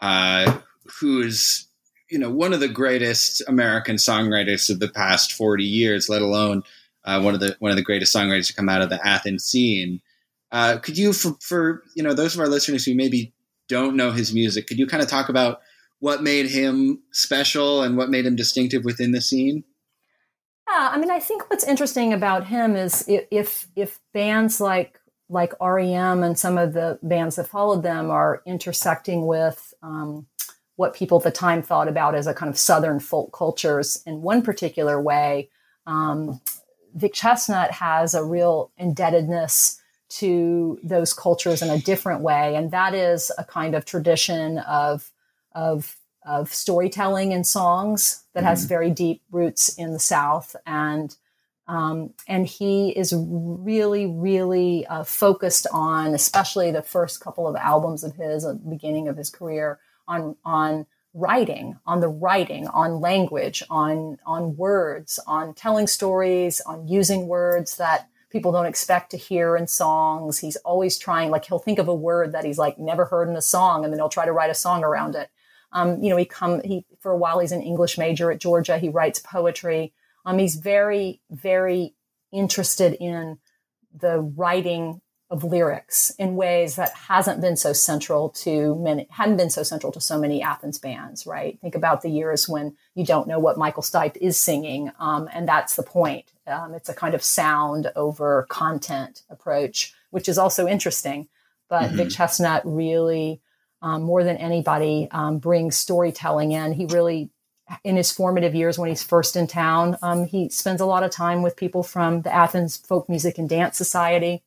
uh, who's you know one of the greatest American songwriters of the past forty years, let alone uh, one of the one of the greatest songwriters to come out of the Athens scene. Uh, could you, for, for you know those of our listeners who maybe don't know his music, could you kind of talk about what made him special and what made him distinctive within the scene? Yeah, I mean, I think what's interesting about him is if if bands like like REM and some of the bands that followed them are intersecting with um, what people at the time thought about as a kind of Southern folk cultures in one particular way. Um, Vic Chesnutt has a real indebtedness to those cultures in a different way, and that is a kind of tradition of of of storytelling and songs that mm-hmm. has very deep roots in the South, and um, and he is really, really uh, focused on, especially the first couple of albums of his, at the beginning of his career, on on writing, on the writing, on language, on on words, on telling stories, on using words that people don't expect to hear in songs. He's always trying, like he'll think of a word that he's like never heard in a song, and then he'll try to write a song around it. Um, you know, he come he for a while he's an English major at Georgia. He writes poetry. Um, he's very very interested in the writing of lyrics in ways that hasn't been so central to many hadn't been so central to so many Athens bands, right? Think about the years when you don't know what Michael Stipe is singing, um, and that's the point. Um, it's a kind of sound over content approach, which is also interesting. But mm-hmm. Vic Chesnutt really, um, more than anybody, um, brings storytelling in. He really in his formative years when he's first in town, um, he spends a lot of time with people from the Athens Folk Music and Dance Society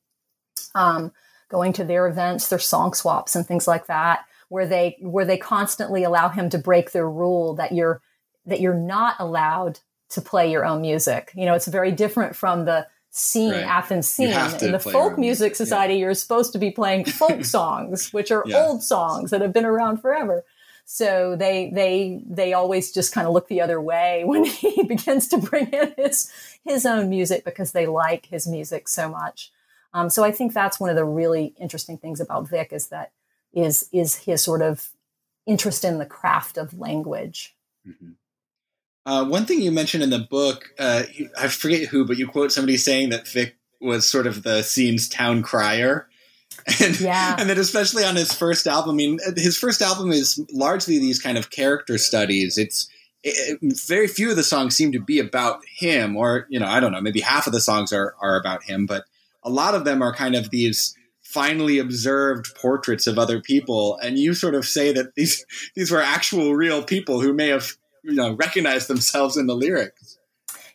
um, going to their events, their song swaps and things like that, where they where they constantly allow him to break their rule that you're that you're not allowed to play your own music. You know, it's very different from the scene, right. Athens scene. In the folk music society, yeah. you're supposed to be playing folk songs, which are yeah. old songs that have been around forever. So they they they always just kind of look the other way when he begins to bring in his his own music because they like his music so much. Um, so I think that's one of the really interesting things about Vic is that is is his sort of interest in the craft of language. Mm-hmm. Uh, one thing you mentioned in the book, uh, I forget who, but you quote somebody saying that Vic was sort of the scene's town crier. And, yeah. and then especially on his first album, I mean, his first album is largely these kind of character studies. It's it, very few of the songs seem to be about him, or you know, I don't know, maybe half of the songs are are about him, but a lot of them are kind of these finely observed portraits of other people. And you sort of say that these these were actual real people who may have you know recognized themselves in the lyrics.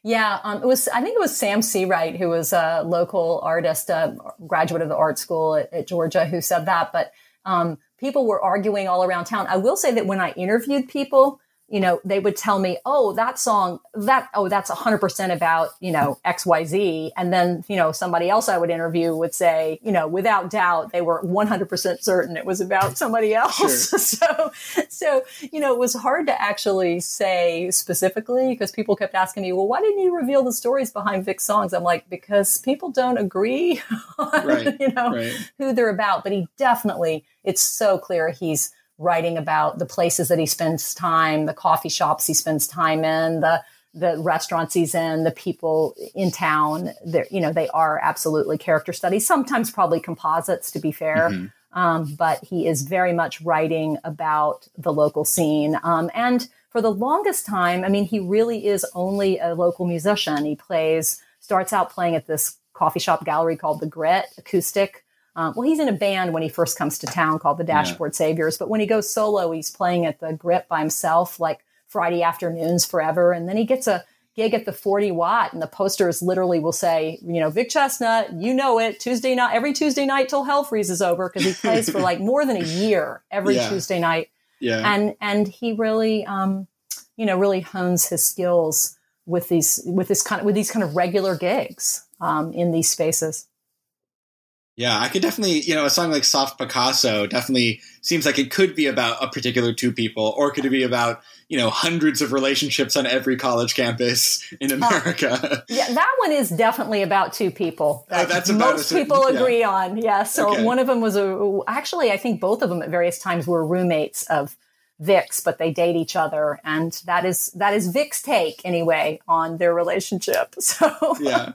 Yeah, um, it was. I think it was Sam Seawright, who was a local artist, a graduate of the art school at, at Georgia, who said that. But um, people were arguing all around town. I will say that when I interviewed people, you know, they would tell me, oh, that song, that, oh, that's 100% about, you know, XYZ. And then, you know, somebody else I would interview would say, you know, without doubt, they were 100% certain it was about somebody else. Sure. so, so, you know, it was hard to actually say specifically because people kept asking me, well, why didn't you reveal the stories behind Vic's songs? I'm like, because people don't agree on, right, you know, right. who they're about. But he definitely, it's so clear he's, writing about the places that he spends time, the coffee shops he spends time in, the the restaurants he's in, the people in town. They're, you know, they are absolutely character studies. Sometimes probably composites, to be fair. Mm-hmm. Um, but he is very much writing about the local scene. Um, and for the longest time, I mean, he really is only a local musician. He plays, starts out playing at this coffee shop gallery called the Grit Acoustic um, well, he's in a band when he first comes to town called the Dashboard yeah. Saviors, but when he goes solo, he's playing at the Grit by himself, like Friday afternoons forever. And then he gets a gig at the 40 watt, and the posters literally will say, you know, Vic Chesnutt, you know it, Tuesday night, every Tuesday night till hell freezes over, because he plays for like more than a year every yeah. Tuesday night. Yeah. And and he really um, you know, really hones his skills with these with this kind of with these kind of regular gigs um, in these spaces. Yeah, I could definitely, you know, a song like Soft Picasso definitely seems like it could be about a particular two people, or could it be about, you know, hundreds of relationships on every college campus in America? Uh, yeah, that one is definitely about two people. That uh, that's most people agree yeah. on. Yeah. So okay. one of them was a, actually, I think both of them at various times were roommates of Vic's, but they date each other, and that is that is Vic's take anyway on their relationship. So yeah.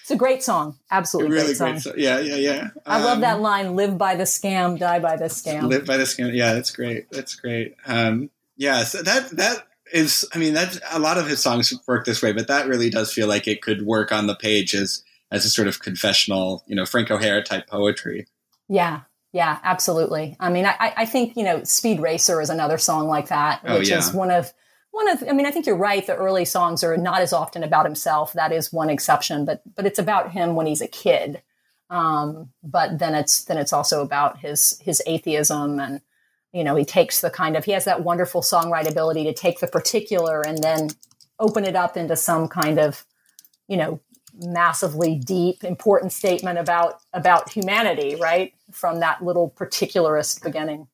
It's a great song. Absolutely really great song. Great Yeah, yeah, yeah. I um, love that um, line, live by the scam, die by the scam. Live by the scam. Yeah, that's great. That's great. Um, yeah, so that, that is, I mean, that a lot of his songs work this way, but that really does feel like it could work on the page as, as a sort of confessional, you know, Frank O'Hara type poetry. Yeah, yeah, absolutely. I mean, I, I think, you know, Speed Racer is another song like that, oh, which oh, yeah. is one of one of i mean i think you're right. The early songs are not as often about himself. That is one exception but but it's about him when he's a kid. Um, but then it's then it's also about his his atheism and you know he takes the kind of he has that wonderful songwrite ability to take the particular and then open it up into some kind of you know massively deep important statement about about humanity right? From that little particularist beginning.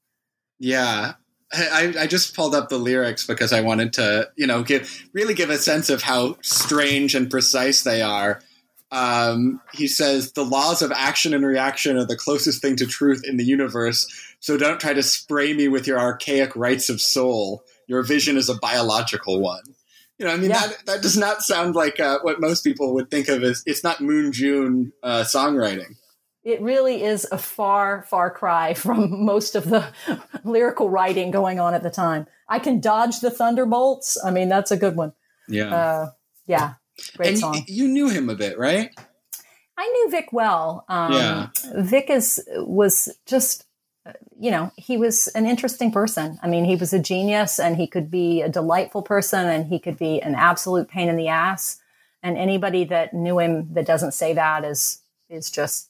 Yeah I, I just pulled up the lyrics because I wanted to, you know, give really give a sense of how strange and precise they are. Um, he says the laws of action and reaction are the closest thing to truth in the universe. So don't try to spray me with your archaic rights of soul. Your vision is a biological one. You know, I mean, yeah. that that does not sound like uh, what most people would think of as. It's not Moon June uh, songwriting it really is a far, far cry from most of the lyrical writing going on at the time. I can dodge the thunderbolts. I mean, that's a good one. Yeah. Uh, yeah. Great and song. You knew him a bit, right? I knew Vic well. Um, yeah. Vic is was just, you know, he was an interesting person. I mean, he was a genius, and he could be a delightful person, and he could be an absolute pain in the ass. And anybody that knew him that doesn't say that is is just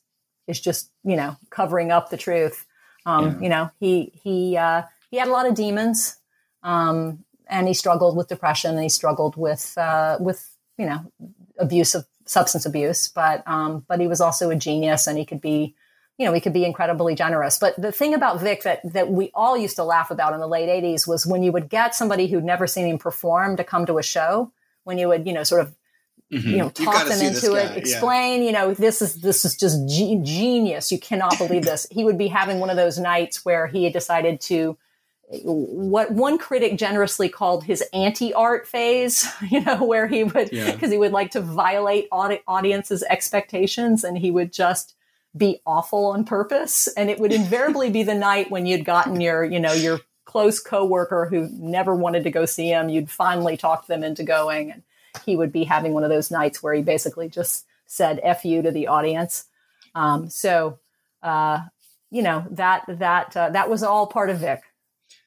is just you know covering up the truth. Um, yeah. You know, he he uh, he had a lot of demons, um, and he struggled with depression and he struggled with uh, with you know abuse of substance abuse, but um, but he was also a genius and he could be you know, he could be incredibly generous. But the thing about Vic that that we all used to laugh about in the late '80s was when you would get somebody who'd never seen him perform to come to a show, when you would, you know, sort of, mm-hmm. you know, talk them into it, explain, yeah. you know, this is this is just ge- genius. You cannot believe this. he would be having one of those nights where he had decided to what one critic generously called his anti-art phase, you know, where he would because yeah. he would like to violate audi- audiences' expectations and he would just be awful on purpose. And it would invariably be the night when you'd gotten your, you know, your close coworker who never wanted to go see him. You'd finally talk them into going. And he would be having one of those nights where he basically just said F you to the audience. Um, so, uh, you know, that, that, uh, that was all part of Vic.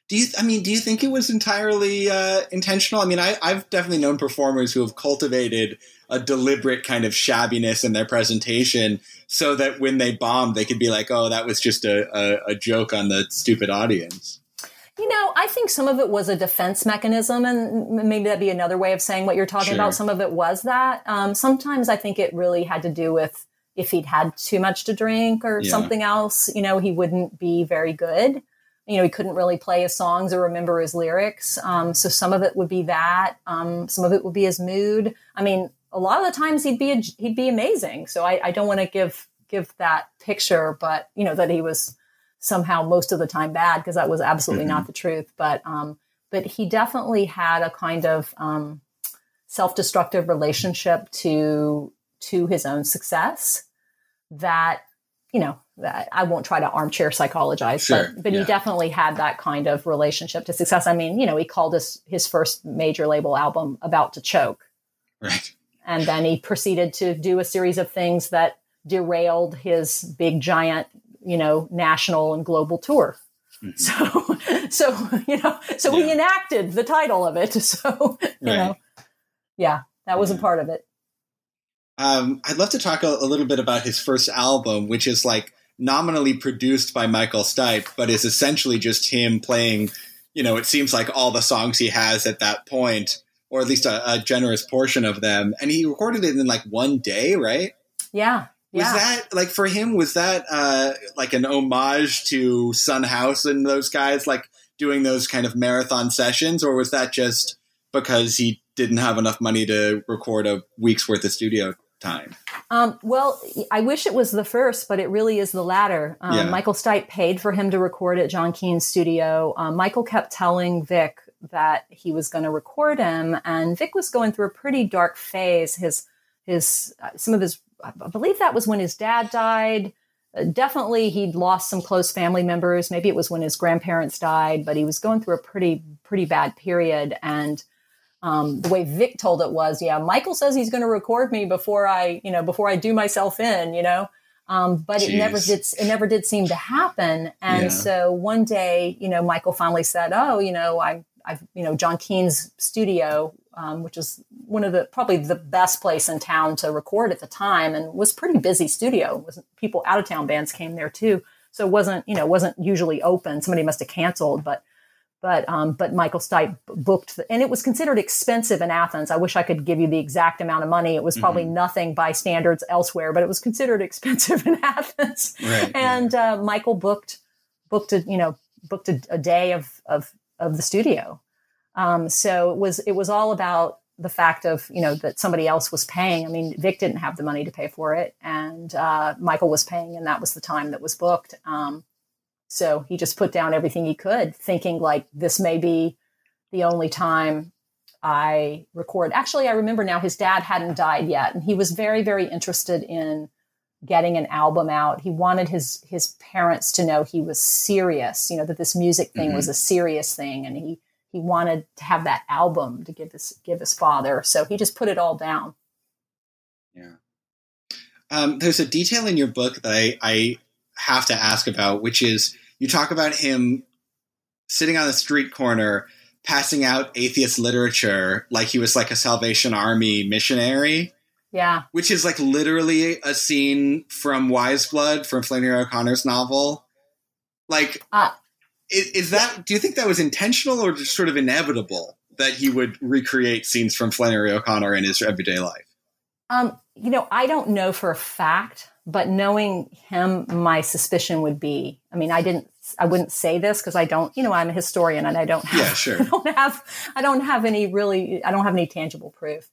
Do you, I mean, do you think it was entirely uh, intentional? I mean, I, I've definitely known performers who have cultivated a deliberate kind of shabbiness in their presentation so that when they bombed, they could be like, oh, that was just a, a, a joke on the stupid audience. You know, I think some of it was a defense mechanism, and maybe that'd be another way of saying what you're talking sure. about. Some of it was that. Um, sometimes I think it really had to do with if he'd had too much to drink or yeah. something else, you know, he wouldn't be very good. You know, he couldn't really play his songs or remember his lyrics. Um, so some of it would be that. Um, some of it would be his mood. I mean, a lot of the times he'd be a, he'd be amazing. So I, I don't want to give give that picture, but you know that he was somehow most of the time bad because that was absolutely mm-hmm. not the truth. But um, but he definitely had a kind of um, self destructive relationship to to his own success that you know that I won't try to armchair psychologize, sure. but but yeah. he definitely had that kind of relationship to success. I mean, you know, he called his his first major label album "About to Choke," right? and then he proceeded to do a series of things that derailed his big giant you know national and global tour mm-hmm. so so you know so yeah. he enacted the title of it so you right. know yeah that wasn't yeah. part of it um, i'd love to talk a, a, little bit about his first album which is like nominally produced by michael stipe but is essentially just him playing you know it seems like all the songs he has at that point or at least a, a, generous portion of them. And he recorded it in like one day, right? Yeah. Was yeah. that like for him? Was that uh, like an homage to Son House and those guys, like doing those kind of marathon sessions, or was that just because he didn't have enough money to record a week's worth of studio time? Um, well, I wish it was the first, but it really is the latter. Um, yeah. Michael Stipe paid for him to record at John Keane's studio. Um, Michael kept telling Vic that he was going to record him, and Vic was going through a pretty dark phase. His his uh, some of his I believe that was when his dad died. Uh, definitely, he'd lost some close family members. Maybe it was when his grandparents died, but he was going through a pretty pretty bad period. And um, the way Vic told it was, yeah, Michael says he's going to record me before I, you know, before I do myself in, you know. Um, but Jeez. it never did. It never did seem to happen. And yeah. so one day, you know, Michael finally said, "Oh, you know, I'm I've, you know, John Keane's studio, um, which is one of the probably the best place in town to record at the time, and was pretty busy studio. Was people out of town bands came there too, so it wasn't you know wasn't usually open. Somebody must have canceled, but but um, but Michael Stipe booked, the, and it was considered expensive in Athens. I wish I could give you the exact amount of money. It was probably mm-hmm. nothing by standards elsewhere, but it was considered expensive in Athens. Right, and yeah. uh, Michael booked booked a you know booked a, a day of of of the studio. Um, so it was it was all about the fact of you know that somebody else was paying. I mean, Vic didn't have the money to pay for it, and uh, Michael was paying, and that was the time that was booked. Um, so he just put down everything he could, thinking like this may be the only time I record. Actually, I remember now his dad hadn't died yet, and he was very very interested in getting an album out. He wanted his his parents to know he was serious, you know, that this music thing mm-hmm. was a serious thing and he he wanted to have that album to give his give his father. So he just put it all down. Yeah. Um, there's a detail in your book that I, I have to ask about, which is you talk about him sitting on the street corner passing out atheist literature like he was like a Salvation Army missionary. Yeah. Which is like literally a scene from Wise Blood from Flannery O'Connor's novel. Like, uh, is, is, that, do you think that was intentional or just sort of inevitable? that he would recreate scenes from Flannery O'Connor in his everyday life? Um, you know, I don't know for a fact, but knowing him, my suspicion would be. I mean, I didn't. I wouldn't say this because I don't. You know, I'm a historian and I don't. Have, yeah, sure. I don't have. I don't have any really. I don't have any tangible proof.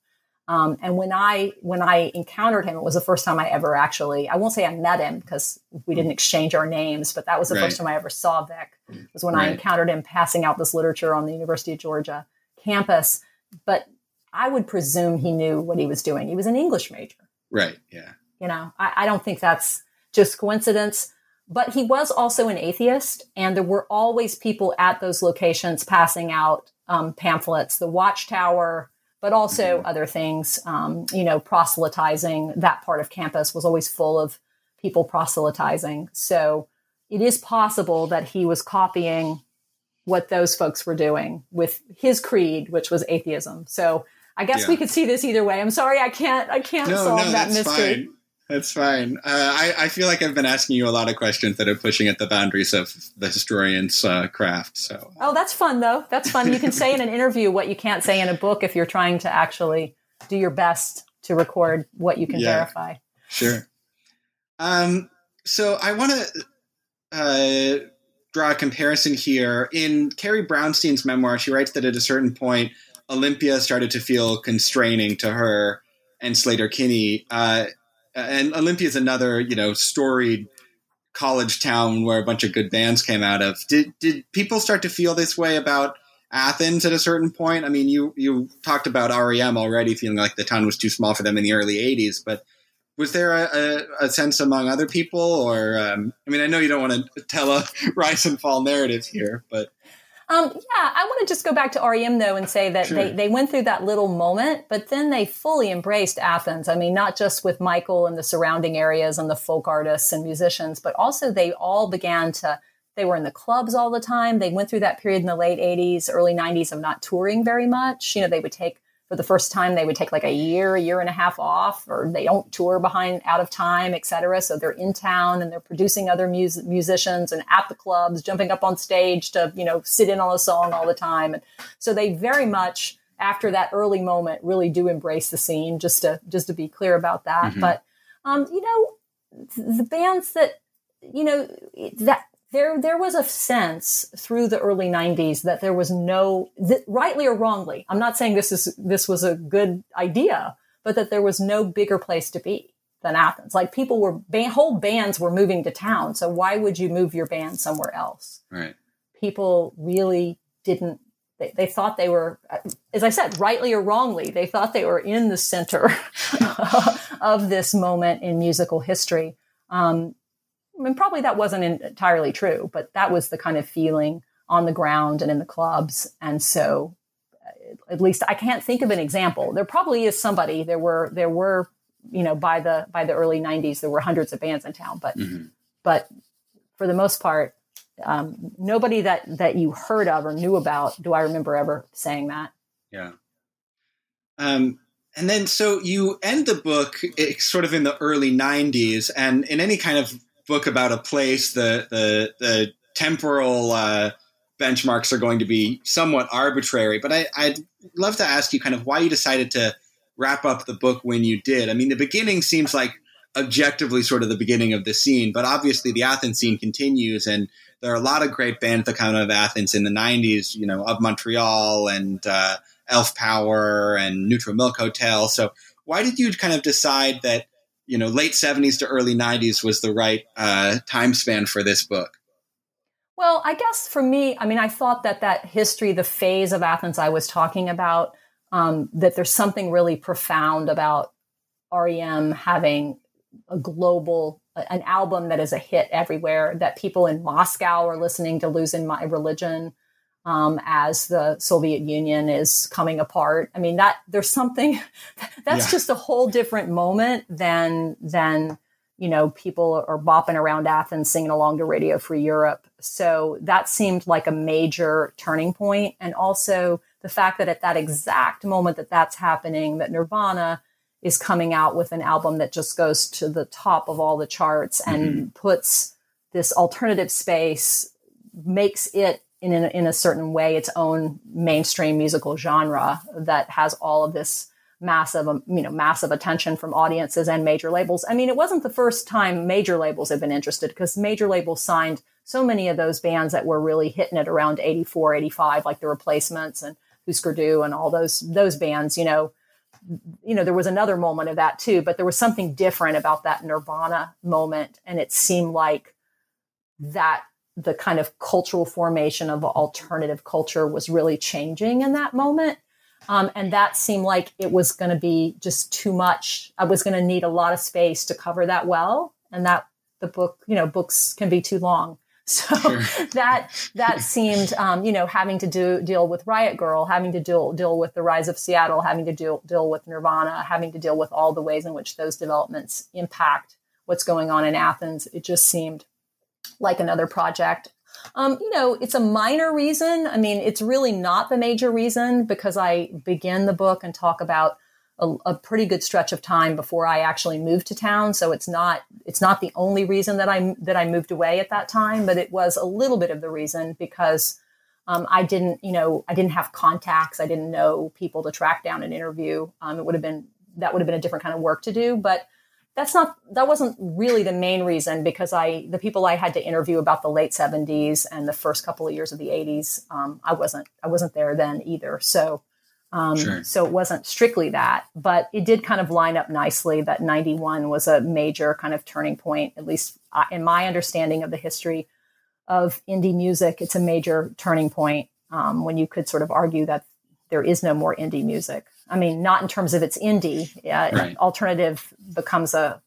Um, and when I when I encountered him, it was the first time I ever actually I won't say I met him because we didn't exchange our names, but that was the right. first time I ever saw Vic. Was when right. I encountered him passing out this literature on the University of Georgia campus. But I would presume he knew what he was doing. He was an English major. Right. Yeah. You know, I, I don't think that's just coincidence. But he was also an atheist, and there were always people at those locations passing out um, pamphlets. The Watchtower but also mm-hmm. other things. Um, you know, proselytizing that part of campus was always full of people proselytizing. So it is possible that he was copying what those folks were doing with his creed, which was atheism. So I guess yeah. we could see this either way. I'm sorry, I can't, I can't no, solve no, that mystery. Fine. That's fine. Uh, I, I, feel like I've been asking you a lot of questions that are pushing at the boundaries of the historian's uh, craft. So, oh, that's fun though. That's fun. You can say in an interview what you can't say in a book if you're trying to actually do your best to record what you can yeah, verify. Sure. Um, so I want to uh, draw a comparison here. In Carrie Brownstein's memoir, she writes that at a certain point, Olympia started to feel constraining to her and Sleater-Kinney. Uh, and Olympia is another, you know, storied college town where a bunch of good bands came out of. Did did people start to feel this way about Athens at a certain point? I mean, you you talked about REM already feeling like the town was too small for them in the early '80s, but was there a, a, a sense among other people, or um, I mean, I know you don't want to tell a rise and fall narrative here, but um, yeah, I want to just go back to REM though and say that sure. they, they went through that little moment, but then they fully embraced Athens. I mean, not just with Michael and the surrounding areas and the folk artists and musicians, but also they all began to, they were in the clubs all the time. They went through that period in the late 80s, early 90s of not touring very much. You know, they would take for the first time they would take like a year a year and a half off or they don't tour behind out of time et cetera. So they're in town and they're producing other mus- musicians and at the clubs jumping up on stage to you know sit in on a song all the time. And so they very much after that early moment really do embrace the scene just to just to be clear about that. Mm-hmm. but um, you know the bands that you know that there there was a sense through the early 90s that there was no th- rightly or wrongly i'm not saying this is this was a good idea but that there was no bigger place to be than athens. Like people were whole bands were moving to town so why would you move your band somewhere else? Right. People really didn't they, they thought they were as i said rightly or wrongly they thought they were in the center of this moment in musical history. Um, I mean, probably that wasn't entirely true, but that was the kind of feeling on the ground and in the clubs. And so, uh, at least I can't think of an example. There probably is somebody. There were there were you know by the by the early '90s there were hundreds of bands in town, but mm-hmm. but for the most part, um, nobody that that you heard of or knew about. Do I remember ever saying that? Yeah. Um, and then so you end the book eh, sort of in the early 90s and in any kind of book about a place, the the, the temporal uh, benchmarks are going to be somewhat arbitrary. But I, I'd love to ask you kind of why you decided to wrap up the book when you did. I mean, the beginning seems like objectively sort of the beginning of the scene, but obviously the Athens scene continues, and there are a lot of great bands that come out of Athens in the '90s. You know, of Montreal and uh, Elf Power and Neutral Milk Hotel. So, why did you kind of decide that you know late 70s to early 90s was the right uh, time span for this book. Well i guess for me i mean i thought that that history the phase of athens i was talking about um, that there's something really profound about rem having a global an album that is a hit everywhere that people in moscow are listening to losing my religion um, as the Soviet Union is coming apart. I mean, that there's something that's yeah. just a whole different moment than than you know people are bopping around Athens singing along to Radio Free Europe. So that seemed like a major turning point, and also the fact that at that exact moment that that's happening, that Nirvana is coming out with an album that just goes to the top of all the charts and mm-hmm. puts this alternative space makes it in a, in a certain way its own mainstream musical genre that has all of this massive um, you know massive attention from audiences and major labels. I mean it wasn't the first time major labels had been interested because major labels signed so many of those bands that were really hitting it around 84 85 like the replacements and Husker Du and all those those bands you know. You know there was another moment of that too but there was something different about that nirvana moment and it seemed like that the kind of cultural formation of alternative culture was really changing in that moment um, and that seemed like it was going to be just too much. I was going to need a lot of space to cover that well. And that the book, you know, books can be too long. So sure. that that seemed, um, you know, having to do deal with Riot Grrrl, having to deal deal with the rise of Seattle, having to deal deal with Nirvana, having to deal with all the ways in which those developments impact what's going on in Athens. It just seemed like another project um, you know, it's a minor reason. I mean, it's really not the major reason because I begin the book and talk about a, a, pretty good stretch of time before I actually moved to town. So it's not it's not the only reason that I that I moved away at that time, but it was a little bit of the reason because um, I didn't you know I didn't have contacts. I didn't know people to track down and interview. Um, it would have been that would have been a different kind of work to do, but that's not that wasn't really the main reason because I the people I had to interview about the late 70s and the first couple of years of the 80s um, I wasn't I wasn't there then either. So um, sure. so it wasn't strictly that but it did kind of line up nicely that 91 was a major kind of turning point at least uh, in my understanding of the history of indie music. It's a major turning point um, when you could sort of argue that there is no more indie music I mean, not in terms of its indie. Uh, right. Alternative becomes a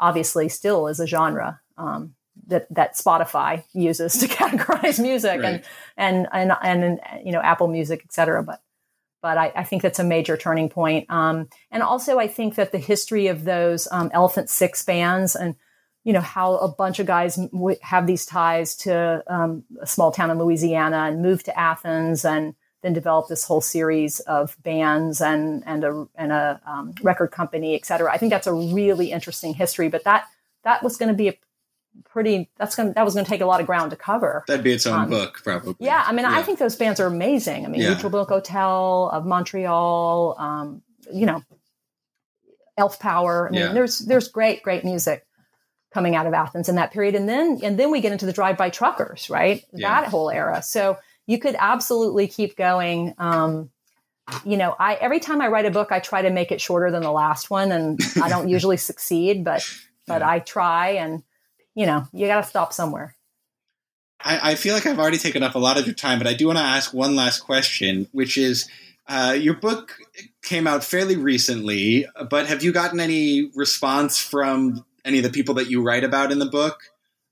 obviously still is a genre um, that that Spotify uses to categorize music right. and, and and and you know Apple Music, et cetera. But but I, I think that's a major turning point. Um, and also, I think that the history of those um, Elephant Six bands and you know how a bunch of guys have these ties to um, a small town in Louisiana and move to Athens and then developed this whole series of bands and and a and a um, record company, et cetera. I think that's a really interesting history, but that that was going to be a pretty that's going that was going to take a lot of ground to cover. That'd be its own um, book, probably. Yeah, I mean, yeah. I think those bands are amazing. I mean, yeah. Neutral Milk Hotel of Montreal, um, you know, Elf Power. I mean, yeah. there's there's great great music coming out of Athens in that period, and then and then we get into the drive by truckers, right? That whole era. So you could absolutely keep going. Um, you know, I every time I write a book, I try to make it shorter than the last one, and I don't usually succeed, but but yeah. I try, and you know, you got to stop somewhere. I, I, feel like I've already taken up a lot of your time, but I do want to ask one last question, which is. Uh, your book came out fairly recently, but have you gotten any response from any of the people that you write about in the book?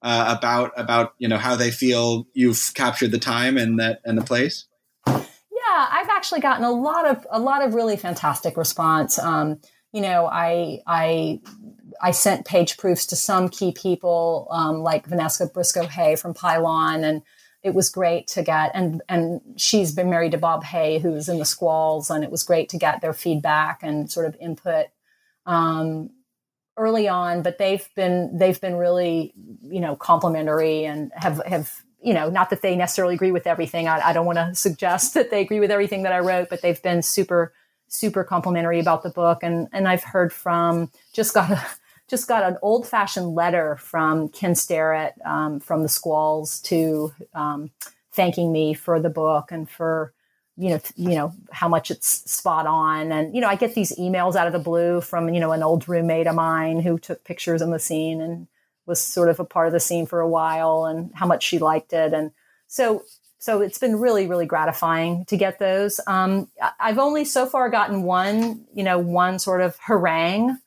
Uh, about about you know how they feel you've captured the time and that and the place? Yeah, I've actually gotten a lot of a lot of really fantastic response. Um, you know, I I I sent page proofs to some key people um, like Vanessa Briscoe Hay from Pylon, and it was great to get and and she's been married to Bob Hay, who's in the Squalls, and it was great to get their feedback and sort of input. Um, early on, but they've been they've been really you know complimentary and have have you know not that they necessarily agree with everything. I, I don't want to suggest that they agree with everything that I wrote, but they've been super super complimentary about the book. And and I've heard from just got a just got an old fashioned letter from Ken Starrett um, from the Squalls to um, thanking me for the book and for you know, you know how much it's spot on, and you know, I get these emails out of the blue from you know an old roommate of mine who took pictures in the scene and was sort of a part of the scene for a while, and how much she liked it, and so so it's been really really gratifying to get those. Um, I've only so far gotten one, you know, one sort of harangue.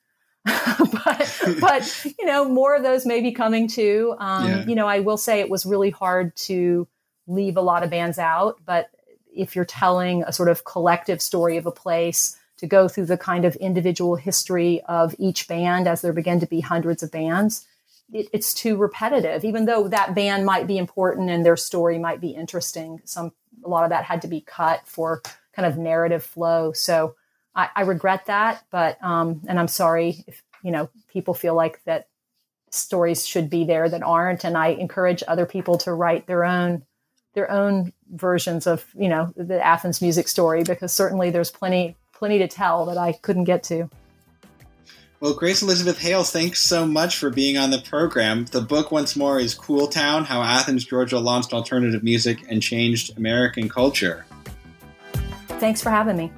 but but you know more of those may be coming too um, yeah. you know i will say it was really hard to leave a lot of bands out but if you're telling a sort of collective story of a place, to go through the kind of individual history of each band as there begin to be hundreds of bands, it, it's too repetitive. Even though that band might be important and their story might be interesting, some a lot of that had to be cut for kind of narrative flow. So I, I regret that, but um, and I'm sorry if you know people feel like that stories should be there that aren't, and I encourage other people to write their own their own versions of you know the Athens music story because certainly there's plenty plenty to tell that I couldn't get to. Well, Grace Elizabeth Hale, thanks so much for being on the program. The book, once more, is Cool Town How Athens, Georgia launched alternative music and changed American culture. Thanks for having me.